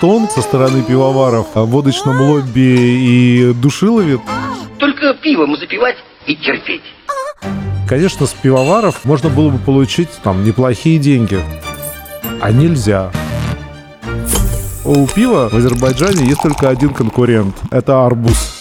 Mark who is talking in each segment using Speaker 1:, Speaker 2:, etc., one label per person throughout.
Speaker 1: Stone со стороны пивоваров о водочном лобби и душилове.
Speaker 2: Только пивом запивать и терпеть.
Speaker 1: Конечно, с пивоваров можно было бы получить там неплохие деньги. А нельзя. У пива в Азербайджане есть только один конкурент. Это арбуз.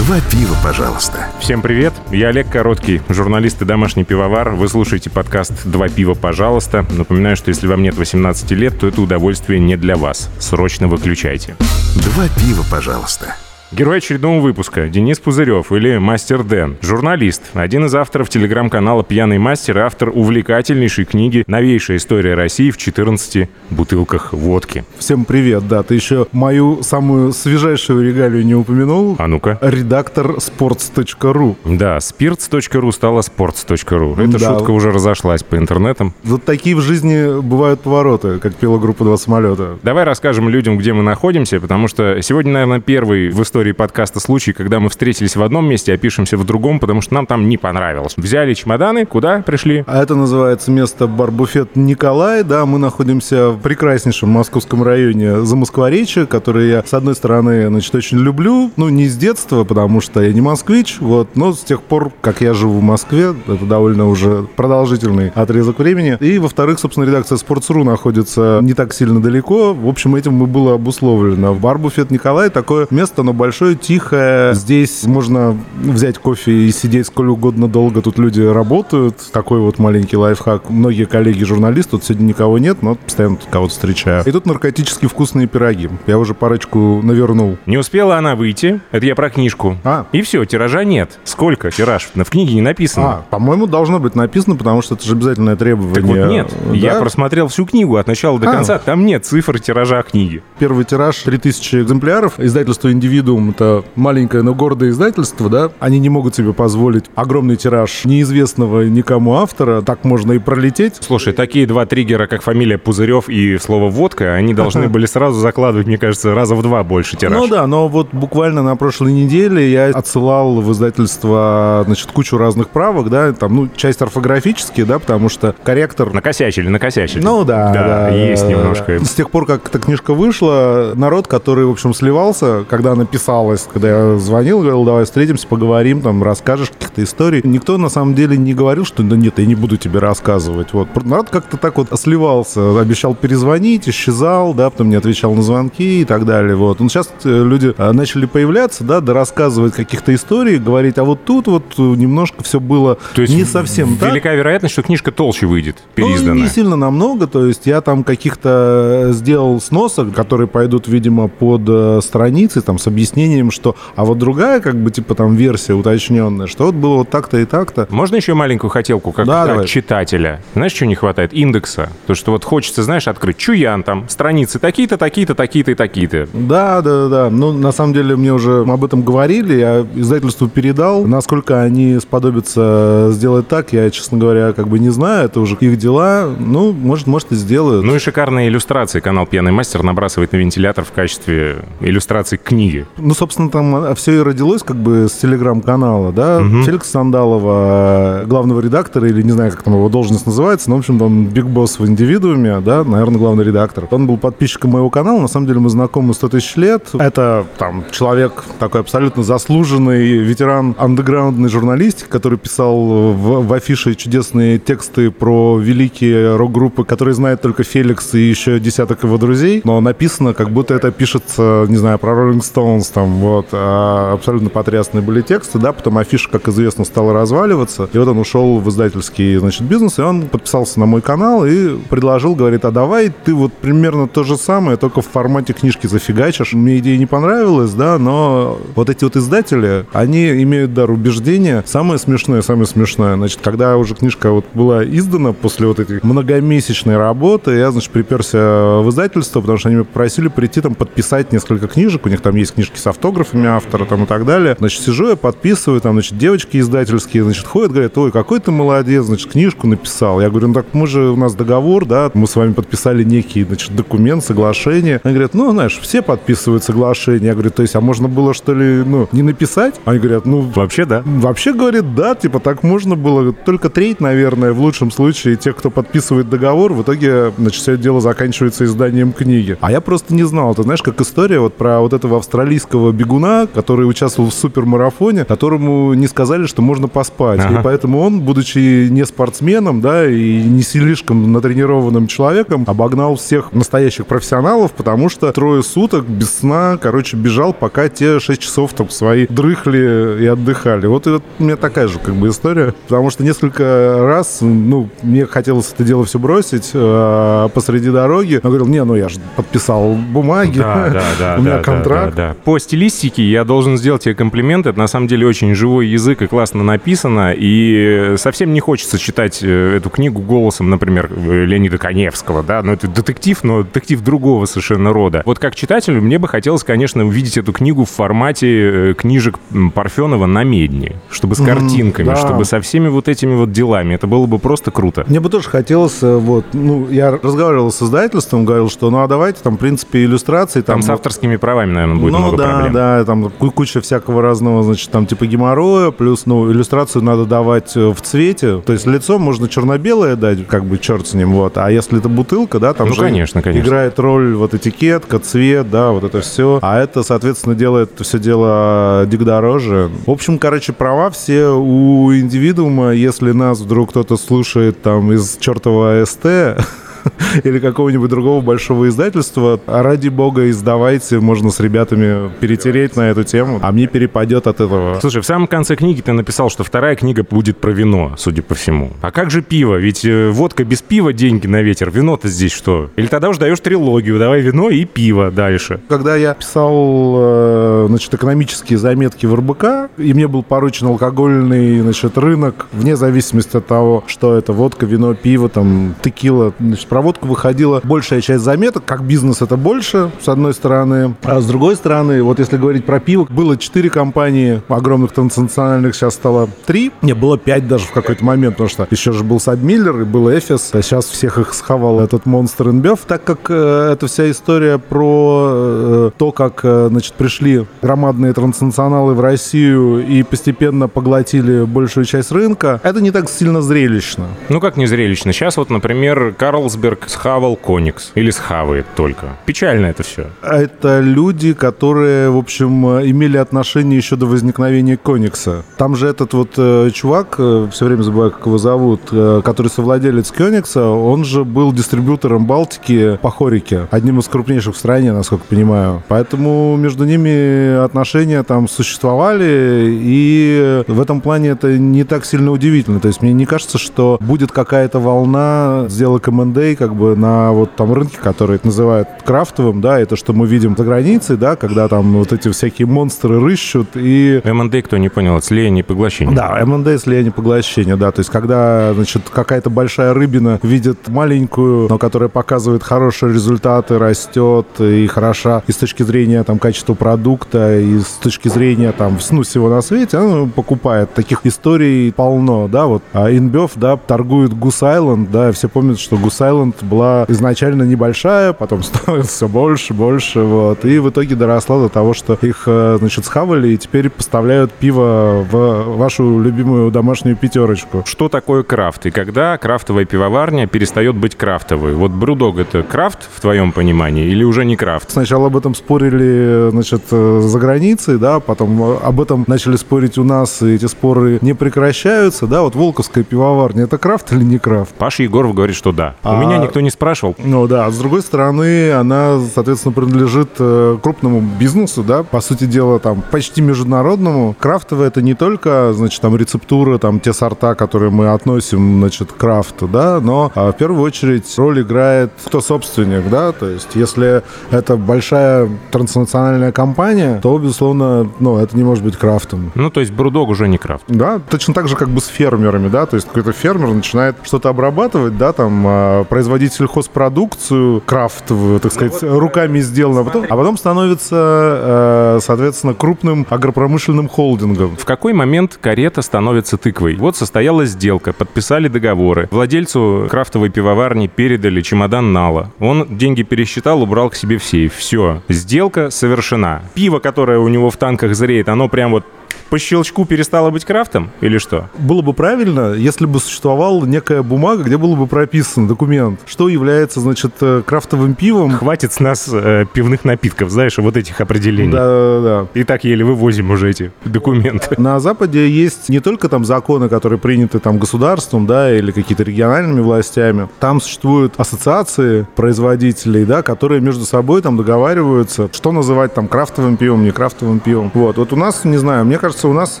Speaker 3: Пива, пожалуйста.
Speaker 4: Всем привет, я Олег Короткий, журналист и домашний пивовар. Вы слушаете подкаст «Два пива, пожалуйста». Напоминаю, что если вам нет 18 лет, то это удовольствие не для вас. Срочно выключайте.
Speaker 3: Два пива, пожалуйста.
Speaker 4: Герой очередного выпуска Денис Пузырев или Мастер Дэн. Журналист, один из авторов телеграм-канала «Пьяный мастер» и автор увлекательнейшей книги «Новейшая история России в 14 бутылках водки».
Speaker 1: Всем привет, да, ты еще мою самую свежайшую регалию не упомянул.
Speaker 4: А ну-ка.
Speaker 1: Редактор sports.ru.
Speaker 4: Да, spirits.ru стала sports.ru. Эта
Speaker 1: Да.
Speaker 4: шутка уже разошлась по интернетам.
Speaker 1: Вот такие в жизни бывают повороты, как пела группа «Два самолета».
Speaker 4: Давай расскажем людям, где мы находимся, потому что сегодня, наверное, первый в истории подкаста случай, когда мы встретились в одном месте, а пишемся в другом, потому что нам там не понравилось. Взяли чемоданы, куда пришли?
Speaker 1: А это называется место бар-буфет Николай. Да, мы находимся в прекраснейшем московском районе Замоскворечье, который я, с одной стороны, значит, очень люблю. Ну, не с детства, потому что я не москвич, вот, но с тех пор, как я живу в Москве, это довольно уже продолжительный отрезок времени. И, во-вторых, собственно, редакция Sports.ru находится не так сильно далеко. В общем, этим и было обусловлено. Бар-буфет Николай такое место, оно большое, тихое. Здесь можно взять кофе и сидеть сколь угодно долго. Тут люди работают. Такой вот маленький лайфхак. Многие коллеги-журналисты, тут сегодня никого нет, но постоянно тут кого-то встречаю. И тут наркотически вкусные пироги. Я уже парочку навернул.
Speaker 4: Не успела она выйти, это я про книжку.
Speaker 1: А.
Speaker 4: И все, тиража нет. Сколько тираж? В книге не написано.
Speaker 1: А, по-моему, должно быть написано, потому что это же обязательное требование.
Speaker 4: Так вот нет,
Speaker 1: Да?
Speaker 4: я просмотрел всю книгу от начала до
Speaker 1: А.
Speaker 4: конца, там нет цифр тиража книги.
Speaker 1: Первый тираж 3000 экземпляров. Издательство «Индивидуум» — это маленькое, но гордое издательство, да? Они не могут себе позволить огромный тираж неизвестного никому автора. Так можно и пролететь.
Speaker 4: Слушай, такие два триггера, как фамилия Пузырев и слово «водка», они должны были сразу закладывать, мне кажется, раза в два больше тираж.
Speaker 1: Ну да, но вот буквально на прошлой неделе я отсылал в издательство, значит, кучу разных правок, да, там, ну, часть орфографические, да, потому что корректор...
Speaker 4: Накосячили, накосячили.
Speaker 1: Ну да,
Speaker 4: Да, есть
Speaker 1: да,
Speaker 4: немножко.
Speaker 1: да. С тех пор, как эта книжка вышла, народ, который, в общем, сливался, когда она писалась, когда я звонил, говорил, давай встретимся, поговорим, там, расскажешь каких-то историй. Никто, на самом деле, не говорил, что да нет, я не буду тебе рассказывать. Вот. Народ как-то так вот сливался, обещал перезвонить, исчезал, да, потом не отвечал на звонки и так далее. Вот. Но сейчас э, люди э, начали появляться, да, да рассказывать каких-то историй, говорить, а вот тут вот немножко все было
Speaker 4: То есть
Speaker 1: не совсем так.
Speaker 4: велика вероятность, что книжка толще выйдет,
Speaker 1: Ну,
Speaker 4: переизданная.
Speaker 1: не сильно намного, то есть я там каких-то э, сделал сносок, которые пойдут, видимо, под страницей, там, с объяснением, что, а вот другая, как бы, типа, там, версия уточненная, что вот было вот так-то и так-то.
Speaker 4: Можно еще маленькую хотелку, как
Speaker 1: Да,
Speaker 4: от читателя? Знаешь, что не хватает? Индекса. То, что вот хочется, знаешь, открыть Чуян там, страницы такие-то, такие-то, такие-то и такие-то.
Speaker 1: Да, да, да, да. Ну, на самом деле, мне уже об этом говорили, я издательству передал. Насколько они сподобятся сделать так, я, честно говоря, как бы не знаю, это уже их дела. Ну, может, может и сделают.
Speaker 4: Ну и шикарные иллюстрации канал «Пьяный мастер» набрасывает на вентилятор в качестве иллюстрации к книге.
Speaker 1: Ну, собственно, там все и родилось как бы с телеграм-канала, да. Феликс Сандалова, главного редактора, или не знаю, как там его должность называется, но, в общем, он биг босс в индивидууме, да, наверное, главный редактор. Он был подписчиком моего канала, на самом деле мы знакомы 100 тысяч лет. Это там человек такой абсолютно заслуженный ветеран андеграундной журналистики, который писал в, в афише чудесные тексты про великие рок-группы, которые знает только Феликс и еще десяток его друзей, но написано, как будто это пишется, не знаю, про Rolling Stones, там, вот, а абсолютно потрясные были тексты, да, потом афиша, как известно, стала разваливаться, и вот он ушел в издательский, значит, бизнес, и он подписался на мой канал и предложил, говорит, а давай ты вот примерно то же самое, только в формате книжки зафигачишь. Мне идея не понравилась, да, но вот эти вот издатели, они имеют дар убеждения. Самое смешное, самое смешное, значит, когда уже книжка вот была издана после вот этой многомесячной работы, я, значит, приперся в издательство, потому что они меня попросили прийти там подписать несколько книжек, у них там есть книжки с автографами автора там и так далее. Значит, сижу я, подписываю, там, значит, девочки издательские, значит, ходят, говорят, ой, какой ты молодец, значит, книжку написал. Я говорю, ну так мы же, у нас договор, да, мы с вами подписали некий, значит, документ, соглашение. Они говорят, ну, знаешь, все подписывают соглашение. Я говорю, то есть, а можно было, что ли, ну, не написать? Они говорят, ну...
Speaker 4: Вообще, да?
Speaker 1: Вообще, говорит, да, типа, так можно было. Только треть, наверное, в лучшем случае тех, кто подписывает договор, в итоге, значит, все дело заканчивается изданием книги. А я просто не знал. Ты знаешь, как история вот про вот этого австралийского бегуна, который участвовал в супермарафоне, которому не сказали, что можно поспать. Ага. И поэтому он, будучи не спортсменом, да, и не слишком натренированным человеком, обогнал всех настоящих профессионалов, потому что трое суток без сна, короче, бежал, пока те 6 часов там свои дрыхли и отдыхали. Вот, вот у меня такая же как бы история, потому что несколько раз, ну, мне хотелось это дело все бросить э, посреди дороги, но говорил, не, ну я же подписал бумаги, да, да, да, у меня контракт. Да, да, да.
Speaker 4: Стилистике я должен сделать тебе комплимент, это на самом деле очень живой язык и классно написано, и совсем не хочется читать э, эту книгу голосом, например, Леонида Коневского, да, ну это детектив, но детектив другого совершенно рода. Вот как читателю мне бы хотелось, конечно, увидеть эту книгу в формате э, книжек Парфенова на медне, чтобы с картинками, mm, да. чтобы со всеми вот этими вот делами. Это было бы просто круто.
Speaker 1: Мне бы тоже хотелось, э, вот, ну, я разговаривал с издательством, говорил, что, ну, а давайте там, в принципе, иллюстрации.
Speaker 4: Там, там с авторскими правами, наверное, будет ну, много
Speaker 1: да,
Speaker 4: проблем.
Speaker 1: да, там куча всякого разного, значит, там типа геморроя, плюс, ну, иллюстрацию надо давать э, в цвете. То есть лицо можно черно-белое дать, как бы черт с ним, вот. А если это бутылка, да, там
Speaker 4: ну, же конечно, конечно.
Speaker 1: играет роль вот этикетка, цвет, да, вот это все. А это, соответственно, делает все дело дик дороже. В общем, короче, права все у индивидуума. Если нас вдруг кто-то слушает там из чертова СТ, или какого-нибудь другого большого издательства. Ради бога, издавайте, можно с ребятами перетереть на эту тему, а мне перепадет от этого.
Speaker 4: Слушай, в самом конце книги ты написал, что вторая книга будет про вино, судя по всему. А как же пиво? Ведь э, водка без пива деньги на ветер. Вино-то здесь что? Или тогда уже даешь трилогию, давай вино и пиво дальше.
Speaker 1: Когда я писал, э, значит, экономические заметки в РБК, и мне был поручен алкогольный, значит, рынок, вне зависимости от того, что это водка, вино, пиво, там, текила, значит, проводку выходила большая часть заметок. Как бизнес это больше, с одной стороны. А с другой стороны, вот если говорить про пиво, было четыре компании огромных транснациональных, сейчас стало три. Не, было пять даже в какой-то момент, потому что еще же был Сабмиллер и был Эфис, а сейчас всех их схавал этот монстр Инбев. Так как э, это вся история про э, то, как, э, значит, пришли громадные транснационалы в Россию и постепенно поглотили большую часть рынка, это не так сильно зрелищно.
Speaker 4: Ну как не зрелищно? Сейчас вот, например, Карлс Карлсберг схавал Коникс. Или схавает только. Печально это все.
Speaker 1: Это люди, которые, в общем, имели отношение еще до возникновения Коникса. Там же этот вот э, чувак, э, все время забываю, как его зовут, э, который совладелец Коникса, он же был дистрибьютором Балтики по Хорике. Одним из крупнейших в стране, насколько понимаю. Поэтому между ними отношения там существовали, и в этом плане это не так сильно удивительно. То есть мне не кажется, что будет какая-то волна сделок МНД людей как бы на вот там рынке, который называют крафтовым, да, это что мы видим за границей, да, когда там вот эти всякие монстры рыщут и...
Speaker 4: МНД, кто не понял, это слияние и поглощение.
Speaker 1: Да, МНД слияние и поглощение, да, то есть когда, значит, какая-то большая рыбина видит маленькую, но которая показывает хорошие результаты, растет и хороша и с точки зрения там качества продукта, и с точки зрения там ну, всего на свете, она покупает. Таких историй полно, да, вот. А Инбев, да, торгует Гус Айленд, да, все помнят, что Гус Island была изначально небольшая, потом стало все больше, больше, вот. И в итоге доросла до того, что их, э, значит, схавали и теперь поставляют пиво в вашу любимую домашнюю пятерочку.
Speaker 4: Что такое крафт? И когда крафтовая пивоварня перестает быть крафтовой? Вот Брюдог — это крафт в твоем понимании или уже не крафт?
Speaker 1: Сначала об этом спорили, значит, э, за границей, да, потом э, об этом начали спорить у нас, и эти споры не прекращаются, да, вот Волковская пивоварня — это крафт или не крафт?
Speaker 4: Паша Егоров говорит, что да. А меня никто не спрашивал.
Speaker 1: Ну да, а с другой стороны, она, соответственно, принадлежит э, крупному бизнесу, да, по сути дела, там, почти международному. Крафтовое это не только, значит, там, рецептура, там, те сорта, которые мы относим, значит, к крафту, да, но а, в первую очередь роль играет кто собственник, да, то есть если это большая транснациональная компания, то, безусловно, ну, это не может быть крафтом.
Speaker 4: Ну, то есть Брудог уже не крафт.
Speaker 1: Да, точно так же, как бы с фермерами, да, то есть какой-то фермер начинает что-то обрабатывать, да, там, а, производить сельхозпродукцию крафтовую, так сказать, руками сделано, а потом, а потом становится, э, соответственно, крупным агропромышленным холдингом.
Speaker 4: В какой момент карета становится тыквой? Вот состоялась сделка, подписали договоры. Владельцу крафтовой пивоварни передали чемодан Нала. Он деньги пересчитал, убрал к себе в сейф. Все, сделка совершена. Пиво, которое у него в танках зреет, оно прям вот по щелчку перестало быть крафтом или что?
Speaker 1: Было бы правильно, если бы существовала некая бумага, где было бы прописан документ, что является, значит, э, крафтовым пивом.
Speaker 4: Хватит с нас э, пивных напитков, знаешь, вот этих определений.
Speaker 1: Да, да, да.
Speaker 4: И так еле вывозим уже эти документы.
Speaker 1: На Западе есть не только там законы, которые приняты там государством, да, или какие-то региональными властями. Там существуют ассоциации производителей, да, которые между собой там договариваются, что называть там крафтовым пивом, не крафтовым пивом. Вот. Вот у нас, не знаю, мне кажется, у нас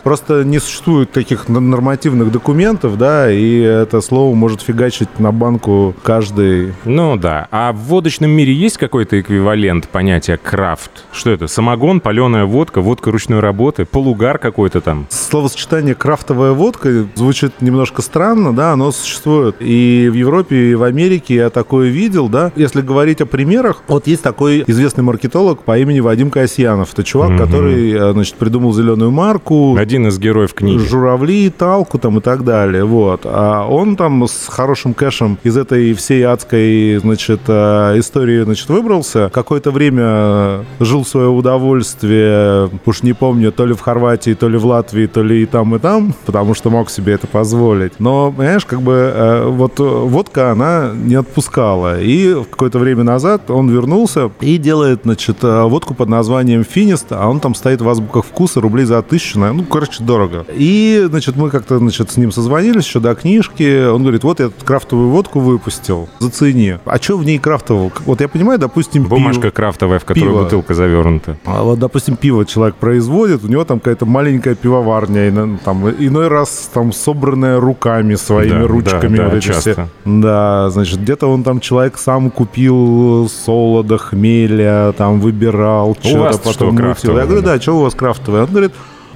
Speaker 1: просто не существует таких нормативных документов, да, и это слово может фигачить на банку каждый.
Speaker 4: Ну да. А в водочном мире есть какой-то эквивалент понятия крафт? Что это? Самогон, паленая водка, водка ручной работы, полугар какой-то там?
Speaker 1: Словосочетание крафтовая водка звучит немножко странно, да, оно существует. И в Европе, и в Америке я такое видел, да. Если говорить о примерах, вот есть такой известный маркетолог по имени Вадим Касьянов. Это чувак, угу. который, э, значит, придумал зеленую марку.
Speaker 4: Один из героев книги.
Speaker 1: Журавли, талку там и так далее. Вот. А он там с хорошим кэшем из этой всей адской, значит, э, истории, значит, выбрался. Какое-то время жил в свое удовольствие, уж не помню, то ли в Хорватии, то ли в Латвии, то ли и там, и там, потому что мог себе это позволить. Но, понимаешь, как бы э, вот водка, она не отпускала. И какое-то время назад он вернулся и делает, значит, водку под названием Финист, а он там стоит в азбуках вкуса рублей за тысячу, ну, короче, дорого. И, значит, мы как-то, значит, с ним созвонились еще до книжки. Он говорит, вот я крафтовую водку выпустил, зацени. А что в ней крафтового? Вот я понимаю, допустим,
Speaker 4: Бумажка пиво, крафтовая, в которую пиво. бутылка завернута.
Speaker 1: А вот, допустим, пиво человек производит, у него там какая-то маленькая пивоварня, там, иной раз там собранная руками своими, да, ручками. Да,
Speaker 4: да, вот эти часто. Все.
Speaker 1: Да, значит, где-то он там человек сам купил солода, хмеля, там выбирал, что-то потом
Speaker 4: что, мутил.
Speaker 1: Я говорю, да, что у вас крафтовое? Он говорит,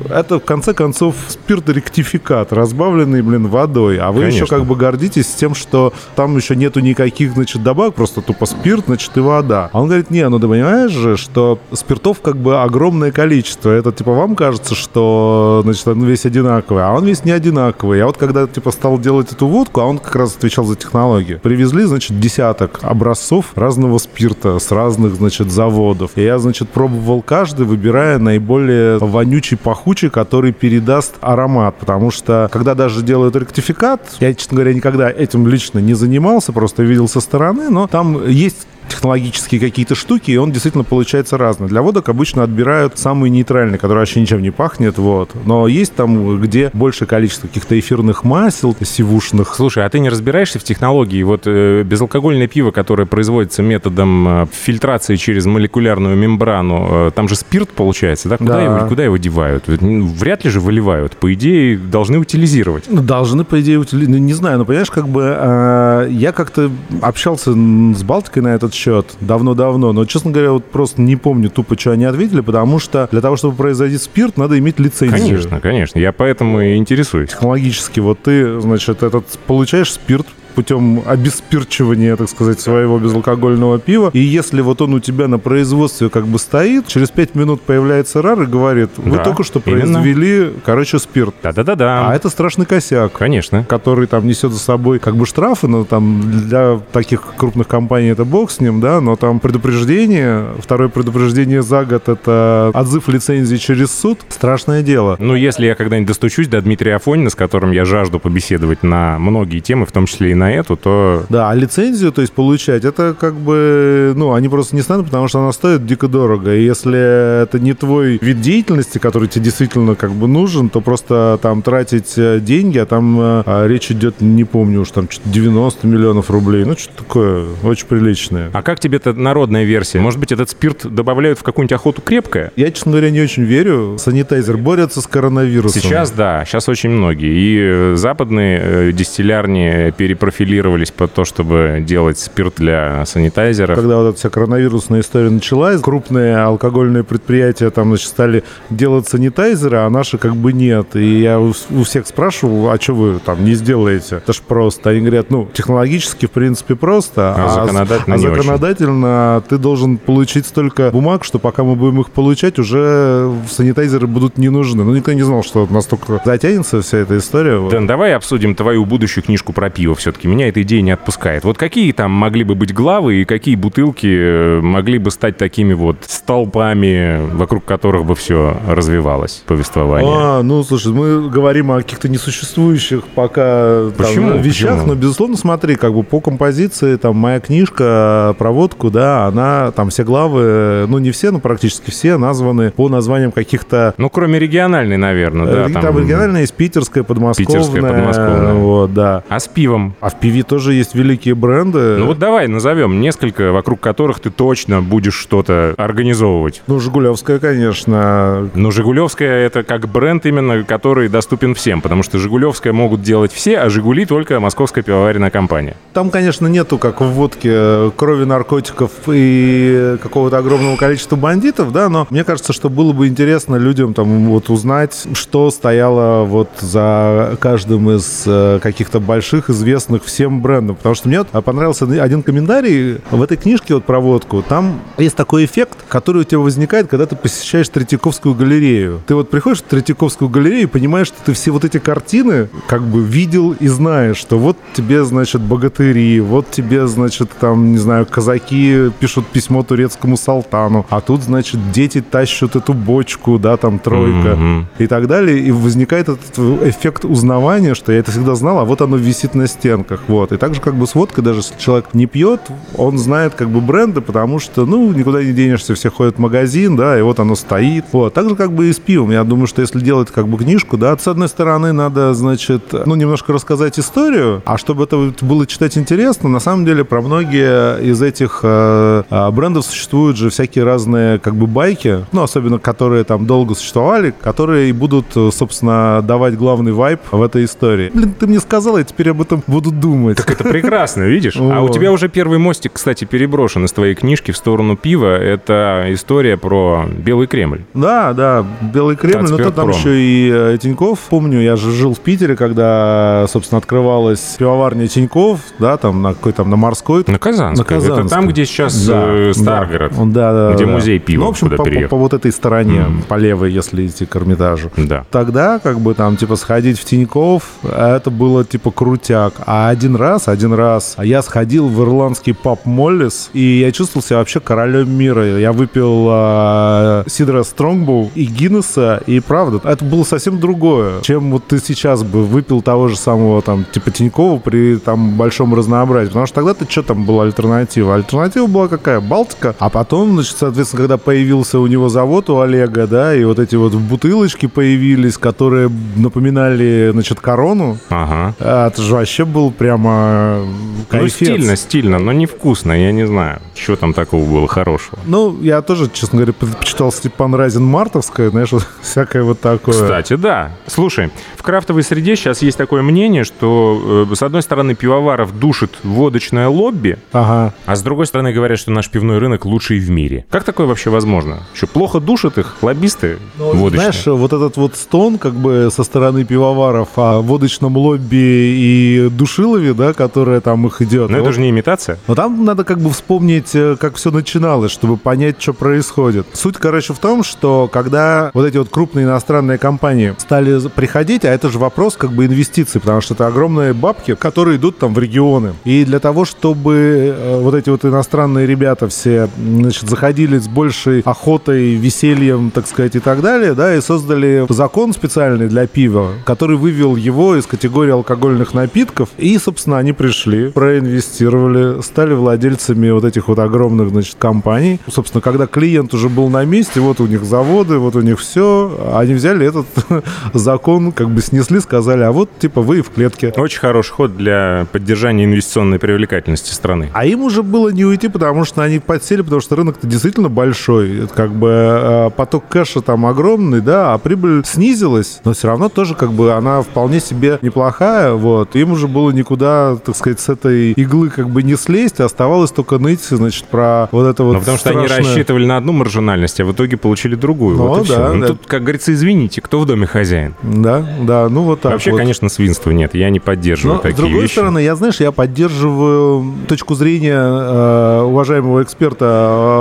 Speaker 1: это, в конце концов, спирторектификат, разбавленный, блин, водой. А вы Конечно. еще как бы гордитесь тем, что там еще нету никаких, значит, добавок, просто тупо спирт, значит, и вода. А он говорит, не, ну ты понимаешь же, что спиртов как бы огромное количество. Это, типа, вам кажется, что, значит, он весь одинаковый, а он весь не одинаковый. Я вот когда, типа, стал делать эту водку, а он как раз отвечал за технологию, привезли, значит, десяток образцов разного спирта с разных, значит, заводов. И я, значит, пробовал каждый, выбирая наиболее вонючий, пахучий пахучий, который передаст аромат. Потому что, когда даже делают ректификат, я, честно говоря, никогда этим лично не занимался, просто видел со стороны, но там есть технологические какие-то штуки, и он действительно получается разный. Для водок обычно отбирают самые нейтральные, которые вообще ничем не пахнет, вот. Но есть там, где большее количество каких-то эфирных масел, сивушных.
Speaker 4: Слушай, а ты не разбираешься в технологии? Вот э, безалкогольное пиво, которое производится методом э, фильтрации через молекулярную мембрану, э, там же спирт получается, да? Куда, да. Его, куда его девают? Вряд ли же выливают. По идее, должны утилизировать.
Speaker 1: Ну, должны, по идее, утилизировать. Ну, не знаю, но понимаешь, как бы э, я как-то общался с Балтикой на этот счет давно-давно, но, честно говоря, вот просто не помню тупо, что они ответили, потому что для того, чтобы производить спирт, надо иметь лицензию.
Speaker 4: Конечно, конечно. Я поэтому и интересуюсь.
Speaker 1: Технологически вот ты, значит, этот получаешь спирт, путем обеспирчивания, так сказать, своего безалкогольного пива. И если вот он у тебя на производстве как бы стоит, через 5 минут появляется рар и говорит, вы да, только что произвели, именно. короче, спирт.
Speaker 4: Да-да-да-да.
Speaker 1: А это страшный косяк.
Speaker 4: Конечно.
Speaker 1: Который там несет за собой как бы штрафы, но там для таких крупных компаний это бог с ним, да, но там предупреждение, второе предупреждение за год это отзыв лицензии через суд. Страшное дело.
Speaker 4: Ну, если я когда-нибудь достучусь до Дмитрия Афонина, с которым я жажду побеседовать на многие темы, в том числе и на на эту, то...
Speaker 1: Да, а лицензию, то есть получать, это как бы, ну, они просто не станут, потому что она стоит дико дорого. И если это не твой вид деятельности, который тебе действительно как бы нужен, то просто там тратить э, деньги, а там а, речь идет, не помню уж, там 90 миллионов рублей. Ну, что-то такое очень приличное.
Speaker 4: А как тебе эта народная версия? Может быть, этот спирт добавляют в какую-нибудь охоту крепкое?
Speaker 1: Я, честно говоря, не очень верю. Санитайзер борется с коронавирусом.
Speaker 4: Сейчас, да, сейчас очень многие. И западные дистиллярни перепрофилируют профилировались под то, чтобы делать спирт для санитайзеров.
Speaker 1: Когда вот эта вся коронавирусная история началась, крупные алкогольные предприятия там, значит, стали делать санитайзеры, а наши как бы нет. И я у, всех спрашивал, а что вы там не сделаете? Это ж просто. Они говорят, ну, технологически, в принципе, просто.
Speaker 4: А законодательно
Speaker 1: а законодательно ты должен получить столько бумаг, что пока мы будем их получать, уже санитайзеры будут не нужны. Ну, никто не знал, что настолько затянется вся эта история.
Speaker 4: Дэн, давай обсудим твою будущую книжку про пиво все-таки. Меня эта идея не отпускает. Вот какие там могли бы быть главы и какие бутылки э, могли бы стать такими вот столпами, вокруг которых бы все развивалось, повествование?
Speaker 1: А, ну, слушай, мы говорим о каких-то несуществующих пока там,
Speaker 4: Почему?
Speaker 1: вещах,
Speaker 4: Почему?
Speaker 1: но, безусловно, смотри, как бы по композиции, там, моя книжка про водку, да, она, там, все главы, ну, не все, но практически все названы по названиям каких-то
Speaker 4: Ну, кроме региональной, наверное, да.
Speaker 1: Э, там, региональная есть питерская, подмосковная.
Speaker 4: Питерская, подмосковная.
Speaker 1: Вот, да.
Speaker 4: А с пивом?
Speaker 1: А в пиве тоже есть великие бренды.
Speaker 4: Ну вот давай назовем несколько, вокруг которых ты точно будешь что-то организовывать.
Speaker 1: Ну, Жигулевская, конечно.
Speaker 4: Но Жигулевская это как бренд именно, который доступен всем, потому что Жигулевская могут делать все, а Жигули только московская пивоваренная компания.
Speaker 1: Там, конечно, нету, как в водке, э, крови, наркотиков и какого-то огромного количества бандитов, да, но мне кажется, что было бы интересно людям там вот узнать, что стояло вот за каждым из э, каких-то больших, известных всем брендов. Потому что мне вот понравился один комментарий в этой книжке вот про водку. Там есть такой эффект, который у тебя возникает, когда ты посещаешь Третьяковскую галерею. Ты вот приходишь в Третьяковскую галерею и понимаешь, что ты все вот эти картины как бы видел и знаешь, что вот тебе, значит, богатыри, вот тебе, значит, там, не знаю, казаки пишут письмо турецкому султану, а тут, значит, дети тащат эту бочку, да, там тройка
Speaker 4: Мгм.
Speaker 1: и так далее. И возникает этот эффект узнавания, что я это всегда знал, а вот оно висит на стенках. Вот. И также как бы с водкой, даже если человек не пьет, он знает как бы бренды, потому что, ну, никуда не денешься, все ходят в магазин, да, и вот оно стоит. Вот. Так же как бы и с пивом. Я думаю, что если делать как бы книжку, да, с одной стороны надо, значит, ну, немножко рассказать историю, а чтобы это было читать интересно, на самом деле про многие из этих э, э, брендов существуют же всякие разные как бы байки, ну, особенно которые там долго существовали, которые и будут, э, собственно, давать главный вайп в этой истории. Блин, ты мне сказал, я теперь об этом буду думать.
Speaker 4: Это прекрасно, видишь? А у тебя уже первый мостик, кстати, переброшен из твоей книжки в сторону пива. Это история про Белый Кремль.
Speaker 1: Да, да, Белый Кремль, но то там еще и э, Тиньков. Помню, я же жил в Питере, когда, собственно, открывалась пивоварня Тиньков, да, там на какой там на морской.
Speaker 4: На Казанской.
Speaker 1: На Казанской.
Speaker 4: Это там, где сейчас
Speaker 1: Да,
Speaker 4: э,
Speaker 1: да.
Speaker 4: Старгород.
Speaker 1: Да, да,
Speaker 4: где
Speaker 1: да.
Speaker 4: музей пива,
Speaker 1: Ну, в общем, по, по- по вот этой стороне, по левой, если идти к Эрмитажу.
Speaker 4: Да.
Speaker 1: Тогда, как бы, там, типа, сходить в Тиньков, это было, типа, крутяк. А один раз, один раз я сходил в ирландский паб Моллис, и я чувствовал себя вообще королем мира. Я выпил э, Сидора Стронгбоу и Гиннесса, и правда, это было совсем другое, чем вот ты сейчас бы выпил того же самого, там, типа, Тинькова при, там, большом разнообразии. Потому что тогда-то что там была альтернатива? Альтернатива была какая? Балтика. А потом, значит, соответственно, когда появился у него завод у Олега, да, и вот эти вот бутылочки появились, которые напоминали, значит, корону,
Speaker 4: Ага.
Speaker 1: а, это же вообще был прямо
Speaker 4: Ну,
Speaker 1: кайфец.
Speaker 4: стильно, стильно, но невкусно, я не знаю, что там такого было хорошего.
Speaker 1: Ну, я тоже, честно говоря, предпочитал Степан Разин Мартовское, знаешь, вот всякое вот такое.
Speaker 4: Кстати, да. Слушай, в крафтовой среде сейчас есть такое мнение, что э, с одной стороны пивоваров душит водочное лобби,
Speaker 1: Ага.
Speaker 4: а с другой стороны говорят, что наш пивной рынок лучший в мире. Как такое вообще возможно? Что плохо душат их лоббисты водочные?
Speaker 1: Знаешь, вот этот вот стон, как бы, со стороны пивоваров о водочном лобби и душилове, да, которая там их идет.
Speaker 4: Но это
Speaker 1: Вот
Speaker 4: же не имитация.
Speaker 1: Но там надо как бы вспомнить, э, как все начиналось, чтобы понять, что происходит. Суть, короче, в том, что когда вот эти вот крупные иностранные компании стали приходить, а это же вопрос как бы инвестиций, потому что это огромные бабки, которые идут там в регионы. И для того, чтобы э, вот эти вот иностранные ребята все, значит, заходили с большей охотой, весельем, так сказать, и так далее, да, и создали закон специальный для пива, который вывел его из категории алкогольных напитков. И, собственно, они пришли, проинвестировали, стали владельцами вот этих вот огромных, значит, компаний. Собственно, когда клиент уже был на месте, вот у них заводы, вот у них все, они взяли этот закон, как бы снесли, сказали, а вот, типа, вы и в клетке.
Speaker 4: Очень хороший ход для поддержания инвестиционной привлекательности страны.
Speaker 1: А им уже было не уйти, потому что они подсели, потому что рынок-то действительно большой. Это как бы э, поток кэша там огромный, да, а прибыль снизилась, но все равно тоже как бы она вполне себе неплохая, вот. Им уже было не, никуда, так сказать, с этой иглы как бы не слезть, оставалось только ныть, значит, про вот это вот
Speaker 4: Ну, потому что они
Speaker 1: страшное-
Speaker 4: рассчитывали на одну маржинальность, а в итоге получили другую.
Speaker 1: Ну,
Speaker 4: вот и
Speaker 1: да,
Speaker 4: Ну,
Speaker 1: да.
Speaker 4: Тут, как говорится, извините, кто в доме хозяин?
Speaker 1: Да, да, ну вот так
Speaker 4: Вообще,
Speaker 1: вот.
Speaker 4: конечно, свинства нет, я не поддерживаю
Speaker 1: Но,
Speaker 4: такие
Speaker 1: с другой
Speaker 4: вещи.
Speaker 1: стороны, я, знаешь, я поддерживаю точку зрения э, уважаемого эксперта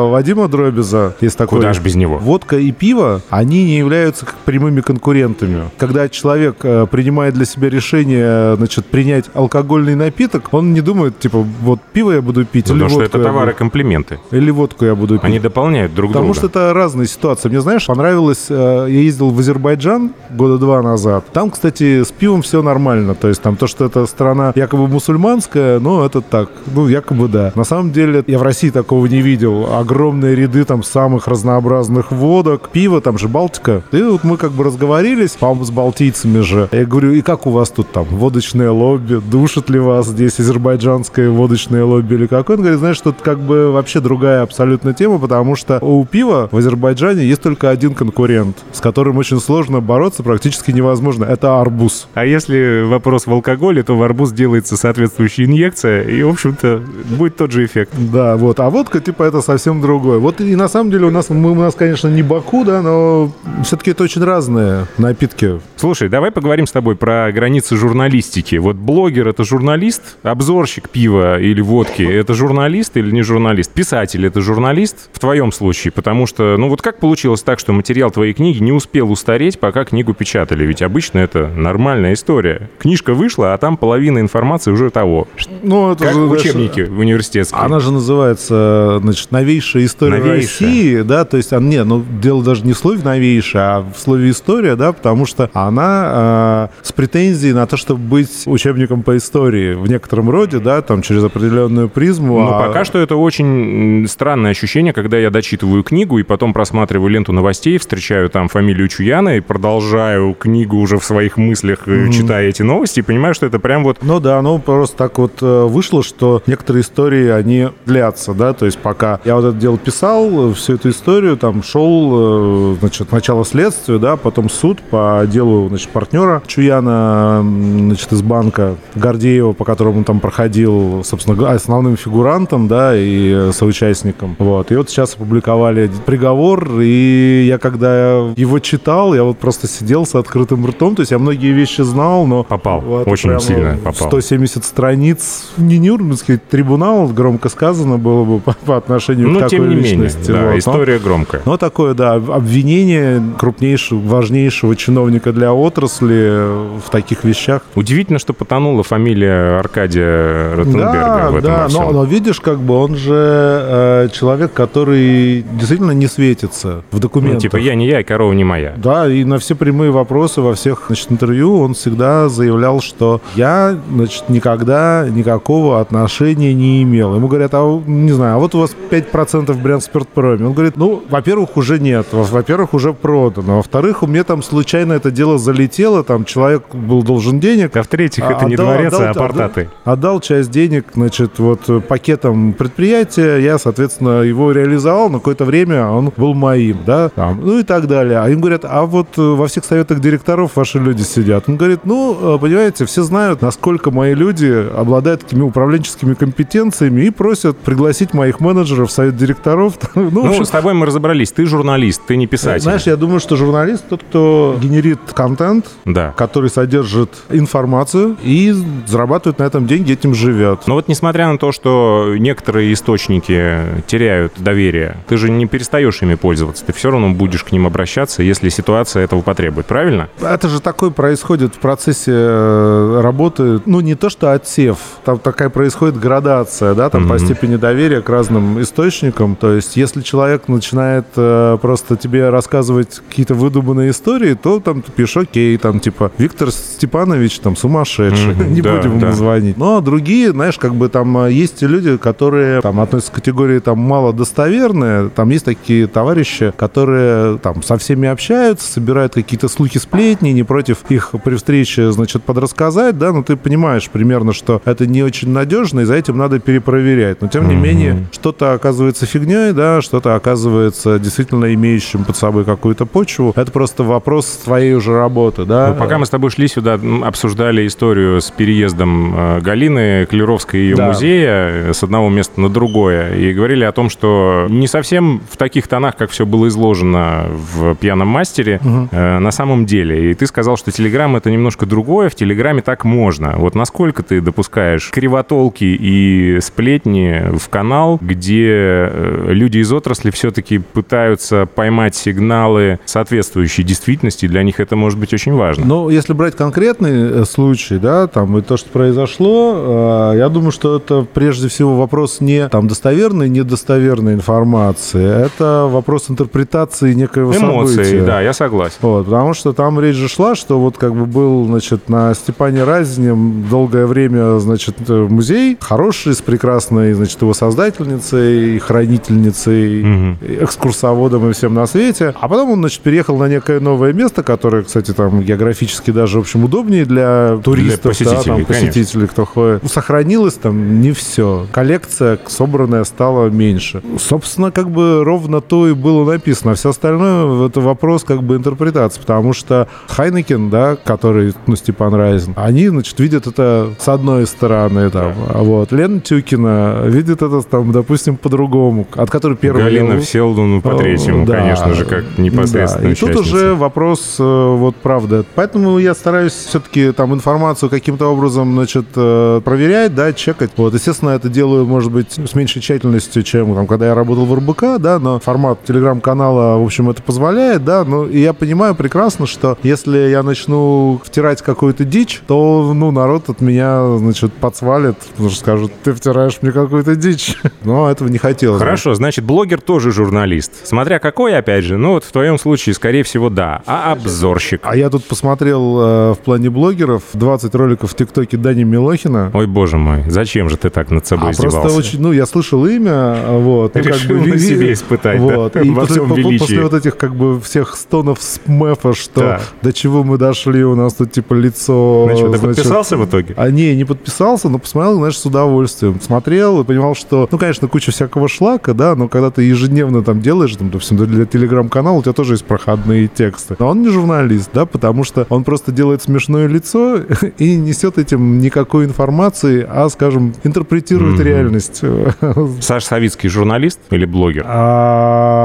Speaker 1: э, Вадима Дробиза. Есть такой.
Speaker 4: Куда ж без него?
Speaker 1: Водка и пиво, они не являются прямыми конкурентами. Когда человек э, принимает для себя решение, значит, принять алкогольный напиток, он не думает, типа, вот пиво я буду пить или
Speaker 4: Потому что
Speaker 1: водку
Speaker 4: это товары-комплименты.
Speaker 1: или водку я буду пить.
Speaker 4: Они дополняют друг
Speaker 1: Потому
Speaker 4: друга.
Speaker 1: что это разные ситуации. Мне, знаешь, понравилось, э, я ездил в Азербайджан года два назад. Там, кстати, с пивом все нормально. То есть там то, что это страна якобы мусульманская, ну, это так. Ну, якобы да. На самом деле, я в России такого не видел. Огромные ряды там самых разнообразных водок. Пиво, там же Балтика. И вот мы как бы разговорились, по-моему, с балтийцами же. Я говорю, и как у вас тут там водочное лобби? Душит ли вас здесь азербайджанское водочное лобби или какое? Он говорит, знаешь, тут как бы вообще другая абсолютно тема, потому что у пива в Азербайджане есть только один конкурент, с которым очень сложно бороться, практически невозможно. Это арбуз.
Speaker 4: А если вопрос в алкоголе, то в арбуз делается соответствующая инъекция, и, в общем-то, будет тот же эффект.
Speaker 1: Да, вот. А водка, типа, это совсем другое. Вот и на самом деле у нас, мы, у нас, конечно, не Баку, да, но все-таки это очень разные напитки.
Speaker 4: Слушай, давай поговорим с тобой про границы журналистики. Вот блогер — это журналист, обзорщик пива или водки — это журналист или не журналист? Писатель — это журналист в твоем случае? Потому что, ну вот как получилось так, что материал твоей книги не успел устареть, пока книгу печатали? Ведь обычно это нормальная история. Книжка вышла, а там половина информации уже того.
Speaker 1: Ну, это
Speaker 4: Как
Speaker 1: же,
Speaker 4: учебники университетские.
Speaker 1: Она же называется, значит, новейшая история
Speaker 4: Новейшая.
Speaker 1: России, да, то есть, а, не, ну, дело даже не в слове новейшая, а в слове история, да, потому что она э, с претензией на то, чтобы быть учебником по истории в некотором роде, да, там, через определенную призму.
Speaker 4: Но
Speaker 1: а-
Speaker 4: пока что это очень странное ощущение, когда я дочитываю книгу и потом просматриваю ленту новостей, встречаю там фамилию Чуяна и продолжаю книгу уже в своих мыслях, э, читая эти новости, и понимаю, что это прям вот
Speaker 1: Ну да, ну просто так вот э, вышло, что некоторые истории, они длятся, да, то есть пока я вот это дело писал, э, всю эту историю, там шел, значит, начало следствия, да, потом суд по делу, значит, партнера Чуяна, значит, из банка Гордеева, по которому он там проходил, собственно, основным фигурантом, да, и э, соучастником, вот. И вот сейчас опубликовали приговор, и я когда его читал, я вот просто сидел с открытым ртом, то есть я многие вещи знал, но
Speaker 4: Попал.
Speaker 1: вот
Speaker 4: Очень сильно попал.
Speaker 1: 170 страниц. Не Нюрнбергский трибунал, громко сказано было бы по, по отношению к
Speaker 4: Ну,
Speaker 1: такой
Speaker 4: тем не менее,
Speaker 1: личности.
Speaker 4: да,
Speaker 1: вот. Но-
Speaker 4: история громкая.
Speaker 1: но такое, да, об- обвинение крупнейшего, важнейшего чиновника для отрасли в таких вещах.
Speaker 4: Удивительно, что потонула фамилия Аркадия Ротенберга
Speaker 1: Да,
Speaker 4: в этом
Speaker 1: да,
Speaker 4: во всем.
Speaker 1: но, но видишь, как бы он же э, человек, который действительно не светится в
Speaker 4: Ну,
Speaker 1: документах.
Speaker 4: типа я не я, и корова не моя.
Speaker 1: Да, и на все прямые вопросы во всех значит, интервью он всегда заявлял, что я значит, никогда никакого отношения не имел. Ему говорят, а не знаю, а вот у вас 5% в Брянспиртпроме. Он говорит, ну, во-первых, уже нет, во- во-первых, уже продано, во-вторых, у меня там случайно это дело залетело, там человек был должен денег,
Speaker 4: А в-третьих, это
Speaker 1: а-
Speaker 4: не
Speaker 1: отдал-
Speaker 4: дворец,
Speaker 1: отдал-
Speaker 4: а портаты.
Speaker 1: Отдал часть денег, значит, вот э, пакетом предприятия, я, соответственно, его реализовал, на какое-то время он был моим, да, там, ну и так далее. А им говорят, а вот э, во всех советах директоров ваши люди сидят. Он говорит, ну, э, понимаете, все знают, насколько мои люди обладают такими управленческими компетенциями и просят пригласить моих менеджеров в совет директоров. Ну,
Speaker 4: Ну,
Speaker 1: общем,
Speaker 4: с тобой мы разобрались. Ты журналист, ты не писатель.
Speaker 1: знаешь, я думаю, что журналист тот, кто генерит контент,
Speaker 4: Да.
Speaker 1: который содержит информацию и зарабатывает на этом деньги, этим живет.
Speaker 4: Но вот несмотря на то, что некоторые источники теряют доверие, ты же не перестаешь ими пользоваться. Ты все равно будешь к ним обращаться, если ситуация этого потребует, правильно?
Speaker 1: Это же такое происходит в процессе э, работы, ну не то что отсев, там такая происходит градация, да, там по степени доверия к разным источникам. То есть если человек начинает э, просто тебе рассказывать какие-то выдуманные истории, то там ты пишешь, окей, там типа Виктор Степанович там сумасшедший, не
Speaker 4: да,
Speaker 1: будем
Speaker 4: да.
Speaker 1: звонить. Но другие, знаешь, как бы там э, есть люди, которые там относятся к категории там мало достоверные, там есть такие товарищи, которые там со всеми общаются, собирают какие-то слухи, сплетни, не против их при встрече, значит, подрассказать, да, но ты понимаешь примерно, что это не очень надежно, и за этим надо перепроверять. Но тем не менее, что-то оказывается фигней, да, что-то оказывается действительно имеющим под собой какую-то почву. Это просто вопрос твоей уже работы, да.
Speaker 4: Ну, пока мы с тобой шли сюда, обсуждали историю с переездом э, Галины Клеровской и ее
Speaker 1: Да.
Speaker 4: музея с одного места на другое. И говорили о том, что не совсем в таких тонах, как все было изложено в «Пьяном мастере», э, на самом деле. И ты сказал, что Телеграм — это немножко другое, в Телеграме так можно. Вот насколько ты допускаешь кривотолки и сплетни в канал, где э, люди из отрасли все-таки пытаются поймать сигналы, соответствующие действительности, для них это может быть очень важно.
Speaker 1: Ну, если брать конкретный э, случай, да, там, и то, что произошло, э, я думаю, что это прежде всего вопрос не там достоверной, недостоверной информации, это вопрос интерпретации некоего
Speaker 4: Эмоции,
Speaker 1: события.
Speaker 4: да, я согласен.
Speaker 1: Вот, потому что там речь же шла, что вот как бы был, значит, на Степане Разине долгое время, значит, музей хороший, с прекрасной, значит, его создательницей, хранительницей,
Speaker 4: Мгм.
Speaker 1: экскурсоводом и всем на свете. А потом он, значит, переехал на некое новое место, которое, кстати, там географически даже, в общем, удобнее для туристов,
Speaker 4: посетителей,
Speaker 1: да, там,
Speaker 4: конечно.
Speaker 1: посетителей, кто ходит. Сохранилось там не все. Коллекция собранная стала меньше. Собственно, как бы ровно то и было написано. А все остальное это вопрос как бы интерпретации, потому что Хайнекен, да, который, ну, Степан Райзен, они, значит, видят это с одной стороны, там, а вот. Лена Тюкина видит это, там, допустим, по-другому, от которой первый...
Speaker 4: Галина Всеволодовна по третьему,
Speaker 1: Да.
Speaker 4: конечно же, как непосредственно
Speaker 1: Да, И тут уже вопрос, э, вот правда. Поэтому я стараюсь все-таки там информацию каким-то образом, значит, э, проверять, да, чекать. Вот, естественно, это делаю, может быть, с меньшей тщательностью, чем там, когда я работал в РБК, да, но формат телеграм-канала, в общем, это позволяет, да, ну, и я понимаю прекрасно, что если я начну втирать какую-то дичь, то, ну, народ от меня, значит, подсвалит, потому что скажут, ты втираешь мне какую-то дичь. Но этого не хотелось.
Speaker 4: Хорошо, значит, блогер тоже журналист. Смотря какой, опять же, ну вот в твоем случае, скорее всего, да. А обзорщик?
Speaker 1: А я тут посмотрел э, в плане блогеров 20 роликов в ТикТоке Дани Милохина.
Speaker 4: Ой, боже мой, зачем же ты так над собой
Speaker 1: А
Speaker 4: издевался?
Speaker 1: просто очень, ну, я слышал имя, вот. ну,
Speaker 4: Решил
Speaker 1: ви-
Speaker 4: на
Speaker 1: ви-
Speaker 4: себе испытать, да,
Speaker 1: вот.
Speaker 4: во
Speaker 1: И
Speaker 4: всем
Speaker 1: после, по-
Speaker 4: величии.
Speaker 1: после вот этих, как бы, всех стонов смефа, что
Speaker 4: Так.
Speaker 1: до чего мы дошли, у нас тут, типа, лицо...
Speaker 4: Что, ты
Speaker 1: значит,
Speaker 4: подписался в итоге?
Speaker 1: А не, не подписался, но посмотрел, знаешь, с удовольствием. Смотрел и понимал, что, ну, конечно, куча всякого шлака, да, но когда ты ежедневно там делаешь, там, допустим, для телеграм-канала, у тебя тоже есть проходные тексты. Но он не журналист, да, потому что он просто делает смешное лицо и несет этим никакой информации, а, скажем, интерпретирует
Speaker 4: Мгм.
Speaker 1: реальность.
Speaker 4: Саш Савицкий журналист или блогер?
Speaker 1: А,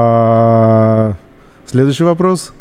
Speaker 1: Следующий вопрос.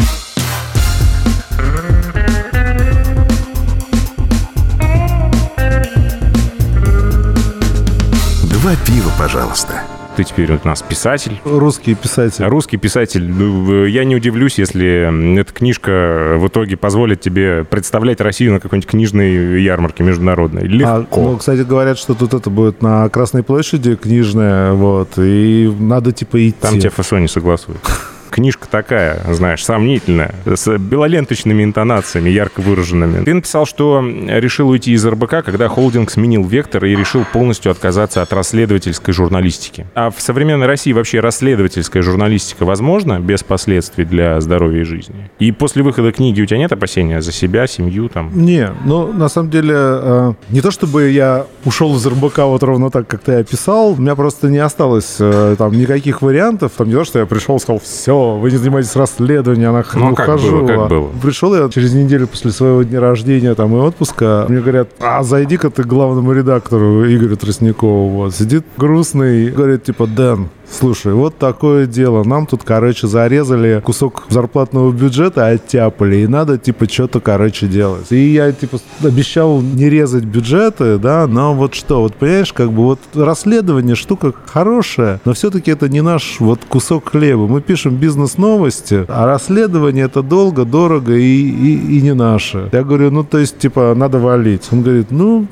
Speaker 3: Два пива, пожалуйста.
Speaker 4: Ты теперь у нас писатель.
Speaker 1: Русский писатель.
Speaker 4: Русский писатель. Ну, Я не удивлюсь, если эта книжка в итоге позволит тебе представлять Россию на какой-нибудь книжной ярмарке международной.
Speaker 1: А,
Speaker 4: Легко.
Speaker 1: ну, кстати, говорят, что тут это будет на Красной площади книжная, вот, и надо типа идти.
Speaker 4: Там тебя ФСО не согласует. Книжка такая, знаешь, сомнительная, с белоленточными интонациями, ярко выраженными. Ты написал, что решил уйти из РБК, когда холдинг сменил вектор и решил полностью отказаться от расследовательской журналистики. А в современной России вообще расследовательская журналистика возможна без последствий для здоровья и жизни? И после выхода книги у тебя нет опасения за себя, семью там?
Speaker 1: Не, ну, на самом деле, э, не то чтобы я ушел из РБК вот ровно так, как ты описал, у меня просто не осталось э, там никаких вариантов. Там не то, что я пришел и сказал, все, вы не занимаетесь расследованием, нахрен
Speaker 4: Ну, а как было, как
Speaker 1: А
Speaker 4: было?
Speaker 1: Пришел я через неделю после своего дня рождения там и отпуска, мне говорят, а зайди-ка ты к главному редактору Игорю Тростникову. Вот, сидит грустный, говорит, типа, Дэн, Слушай, вот такое дело. Нам тут, короче, зарезали кусок зарплатного бюджета, оттяпали, и надо, типа, что-то, короче, делать. И я, типа, обещал не резать бюджеты, да, но вот что, вот понимаешь, как бы вот расследование штука хорошая, но все-таки это не наш вот кусок хлеба. Мы пишем бизнес-новости, а расследование это долго, дорого и, и, и не наше. Я говорю, ну, то есть, типа, надо валить. Он говорит, ну,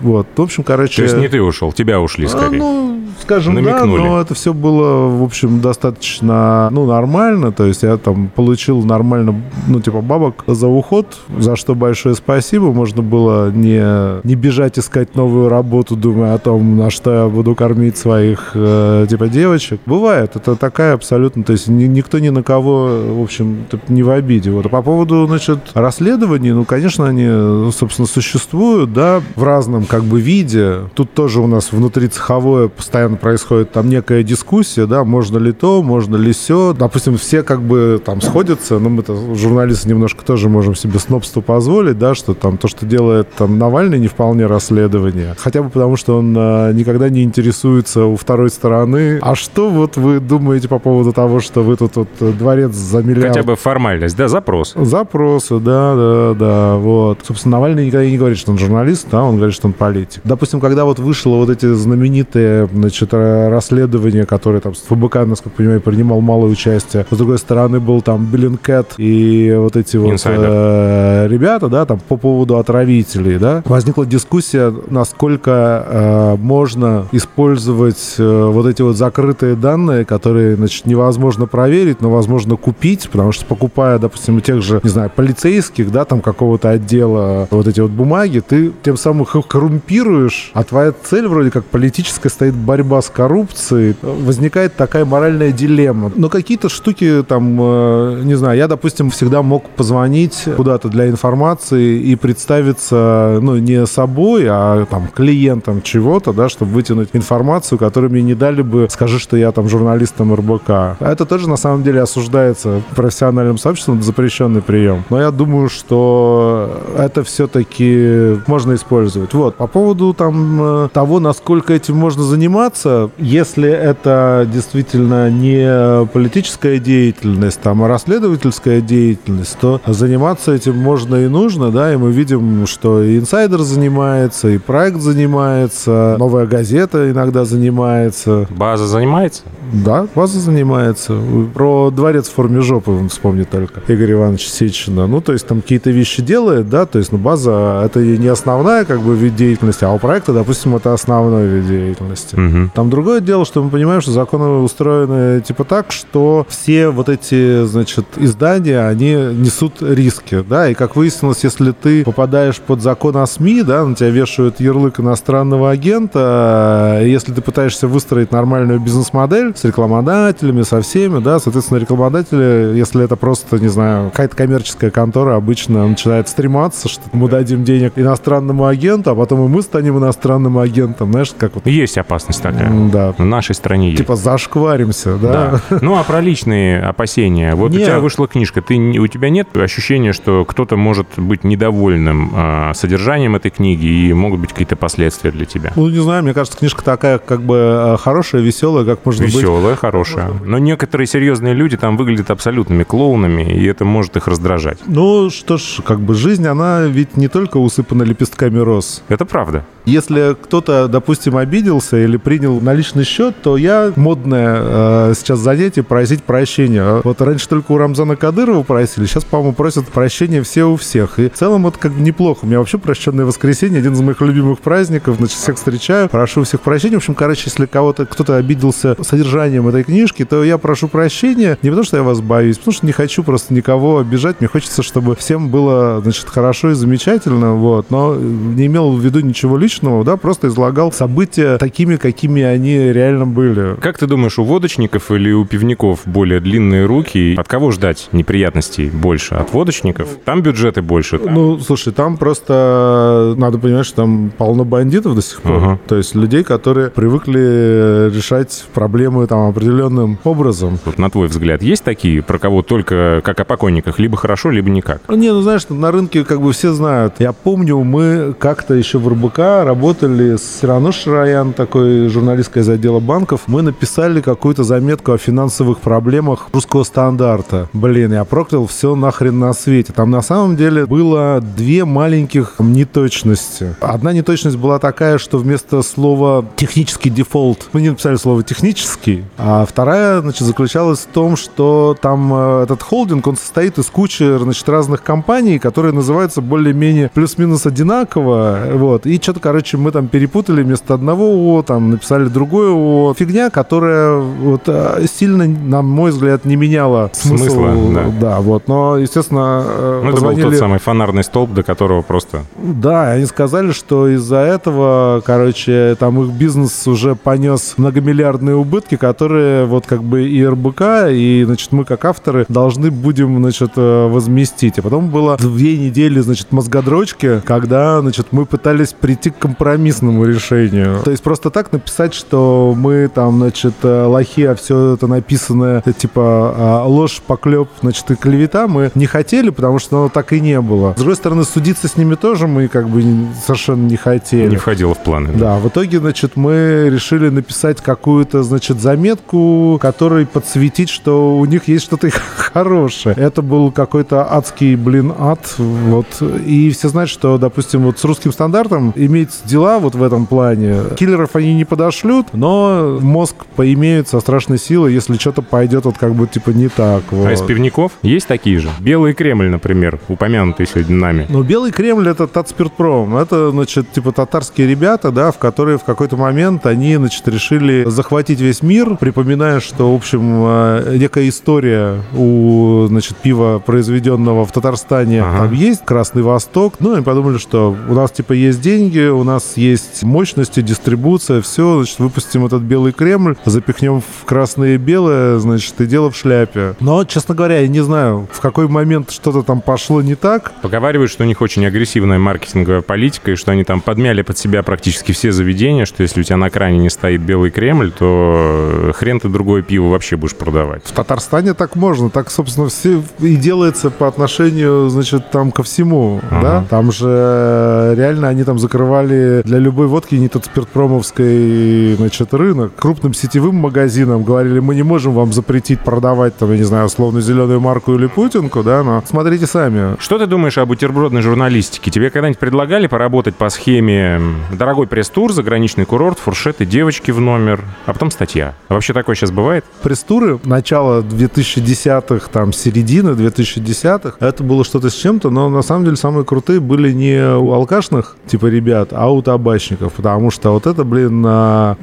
Speaker 1: вот. В общем, короче...
Speaker 4: То есть не ты ушел, тебя ушли
Speaker 1: А,
Speaker 4: скорее.
Speaker 1: ну, скажем,
Speaker 4: Намекнули.
Speaker 1: да, но это все было, в общем, достаточно, ну, нормально. То есть я там получил нормально, ну, типа, бабок за уход, за что большое спасибо. Можно было не, не бежать искать новую работу, думая о том, на что я буду кормить своих, э, типа, девочек. Бывает, это такая абсолютно, то есть ни- никто ни на кого, в общем, не в обиде. Вот. А по поводу, значит, расследований, ну, конечно, они, собственно, существуют, да, в разном, как бы, виде. Тут тоже у нас внутри цеховое постоянно происходит там некое некая дискуссия, да, можно ли то, можно ли все. Допустим, все как бы там сходятся, но мы-то журналисты немножко тоже можем себе снобство позволить, да, что там то, что делает там Навальный, не вполне расследование. Хотя бы потому, что он а, никогда не интересуется у второй стороны. А что вот вы думаете по поводу того, что вы тут вот дворец за миллиард...
Speaker 4: Хотя бы формальность, да, запрос.
Speaker 1: Запросы, да, да, да, вот. Собственно, Навальный никогда не говорит, что он журналист, да, он говорит, что он политик. Допустим, когда вот вышло вот эти знаменитые, значит, расследования, которые там с ФБК, насколько я понимаю, принимал малое участие. С другой стороны, был там Биллинкет и вот эти вот э, ребята, да, там по поводу отравителей, да. Возникла дискуссия, насколько э, можно использовать э, вот эти вот закрытые данные, которые, значит, невозможно проверить, но возможно купить, потому что покупая, допустим, у тех же, не знаю, полицейских, да, там какого-то отдела вот эти вот бумаги, ты тем самым их коррумпируешь, а твоя цель вроде как политическая стоит борьба с коррупцией. Возникает такая моральная дилемма. Но какие-то штуки там, э, не знаю, я, допустим, всегда мог позвонить куда-то для информации и представиться, ну, не собой, а там клиентом чего-то, да, чтобы вытянуть информацию, которую мне не дали бы, скажи, что я там журналистом РБК. Это тоже на самом деле осуждается профессиональным сообществом, запрещенный прием. Но я думаю, что это все-таки можно использовать. Вот, по поводу там э, того, насколько этим можно заниматься, если это действительно не политическая деятельность, там, а расследовательская деятельность, то заниматься этим можно и нужно, да, и мы видим, что и инсайдер занимается, и проект занимается, новая газета иногда занимается.
Speaker 4: База занимается?
Speaker 1: Да, база занимается. Про дворец в форме жопы вспомни только Игорь Иванович Сечина. Ну, то есть там какие-то вещи делает, да, то есть, ну, база — это не основная, как бы, вид деятельности, а у проекта, допустим, это основной вид деятельности. Угу. Там другое дело, что мы понимаем, что законы устроены типа так, что все вот эти, значит, издания, они несут риски, да, и как выяснилось, если ты попадаешь под закон о СМИ, да, на тебя вешают ярлык иностранного агента, если ты пытаешься выстроить нормальную бизнес-модель с рекламодателями, со всеми, да, соответственно, рекламодатели, если это просто, не знаю, какая-то коммерческая контора, обычно начинает стрематься, что мы дадим денег иностранному агенту, а потом и мы станем иностранным агентом, знаешь, как вот...
Speaker 4: Есть опасность такая.
Speaker 1: Да.
Speaker 4: В нашей стране есть.
Speaker 1: Типа зашкваримся, да?
Speaker 4: да. Ну, а про личные опасения. Вот нет. у тебя вышла книжка, ты, у тебя нет ощущения, что кто-то может быть недовольным э, содержанием этой книги и могут быть какие-то последствия для тебя?
Speaker 1: Ну, не знаю, мне кажется, книжка такая как бы а, хорошая, веселая, как можно
Speaker 4: веселая,
Speaker 1: быть.
Speaker 4: Веселая, хорошая. Но некоторые серьезные люди там выглядят абсолютными клоунами, и это может их раздражать.
Speaker 1: Ну, что ж, как бы жизнь, она ведь не только усыпана лепестками роз.
Speaker 4: Это правда.
Speaker 1: Если кто-то, допустим, обиделся или принял на личный счет, то я модное э, сейчас занятие просить прощения. Вот раньше только у Рамзана Кадырова просили, сейчас, по-моему, просят прощения все у всех. И в целом это как бы неплохо. У меня вообще прощенное воскресенье, один из моих любимых праздников. Значит, всех встречаю, прошу всех прощения. В общем, короче, если кого-то кто-то обиделся содержанием этой книжки, то я прошу прощения не потому, что я вас боюсь, потому что не хочу просто никого обижать. Мне хочется, чтобы всем было, значит, хорошо и замечательно, вот. Но не имел в виду ничего личного да, просто излагал события такими, какими они реально были.
Speaker 4: Как ты думаешь, у водочников или у пивников более длинные руки? От кого ждать неприятностей больше? От водочников? Там бюджеты больше. Там.
Speaker 1: Ну, слушай, там просто надо понимать, что там полно бандитов до сих пор. Ага. То есть людей, которые привыкли решать проблемы там определенным образом.
Speaker 4: Вот на твой взгляд, есть такие, про кого только как о покойниках, либо хорошо, либо никак?
Speaker 1: Не, ну знаешь, на рынке как бы все знают. Я помню, мы как-то еще в РБК работали с Сирану Шараян, такой журналисткой из отдела банков. Мы написали какую-то заметку о финансовых проблемах русского стандарта. Блин, я проклял все нахрен на свете. Там на самом деле было две маленьких неточности. Одна неточность была такая, что вместо слова «технический дефолт» мы не написали слово «технический», а вторая, значит, заключалась в том, что там э, этот холдинг, он состоит из кучи, значит, разных компаний, которые называются более-менее плюс-минус одинаково, вот, и что-то, короче, мы там перепутали вместо одного ООО, там написали другое ООО. Фигня, которая вот э, сильно, на мой взгляд, не меняла смысл. Смысла, да. да, вот. Но, естественно,
Speaker 4: э, ну, позвонили... это был тот самый фонарный столб, до которого просто...
Speaker 1: Да, они сказали, что из-за этого, короче, там их бизнес уже понес многомиллиардные убытки, которые вот как бы и РБК, и, значит, мы как авторы должны будем, значит, э, возместить. А потом было две недели, значит, мозгодрочки, когда, значит, мы пытались прийти к компромиссному решению. То есть просто так написать, что мы там, значит, э, лохи, а все это написано, э, типа, а, ложь, поклеп, значит, и клевета, мы не хотели, потому что оно так и не было. С другой стороны, судиться с ними тоже мы как бы совершенно не хотели.
Speaker 4: Не входило в планы.
Speaker 1: Да, да в итоге, значит, мы решили написать какую-то, значит, заметку, которой подсветить, что у них есть что-то хорошее. Это был какой-то адский, блин, ад, вот. И все знают, что, допустим, вот с русским стандартом иметь дела вот в этом плане. Киллеров они не подошлют, но мозг поимеют со страшной силой, если что-то пойдет вот как бы типа не так. Вот.
Speaker 4: А из пивников есть такие же? Белый Кремль, например, упомянутый сегодня нами.
Speaker 1: Ну, Белый Кремль — это Татспиртпром. Это, значит, типа татарские ребята, да, в которые в какой-то момент они, значит, решили захватить весь мир, припоминая, что, в общем, э, некая история у, значит, пива, произведенного в Татарстане, ага. там есть Красный Восток. Ну, и подумали, что у нас, типа, есть деньги, у нас есть мощности, дистрибуция, все, значит, выпустим этот Белый Кремль, запихнем в красное и белое, значит, и дело в шляпе. Но, честно говоря, я не знаю, в какой момент что-то там пошло не так.
Speaker 4: Поговаривают, что у них очень агрессивная маркетинговая политика, и что они там подмяли под себя практически все заведения, что если у тебя на кране не стоит Белый Кремль, то хрен ты другое пиво вообще будешь продавать.
Speaker 1: В Татарстане так можно, так, собственно, все и делается по отношению, значит, там ко всему, ага. да? Там же реально они там закрывали для любой водки не тот спиртпромовской, значит, рынок. Крупным сетевым магазинам говорили, мы не можем вам запретить продавать, там, я не знаю, условно зеленую марку или путинку, да, но смотрите сами.
Speaker 4: Что ты думаешь о бутербродной журналистике? Тебе когда-нибудь предлагали поработать по схеме дорогой пресс-тур, заграничный курорт, фуршеты, девочки в номер, а потом статья? А вообще такое сейчас бывает?
Speaker 1: Пресс-туры начала 2010-х, там, середины 2010-х, это было что-то с чем-то, но на самом деле самые крутые были не у алкашных, типа, ребят, а у табачников, потому что вот это, блин, а,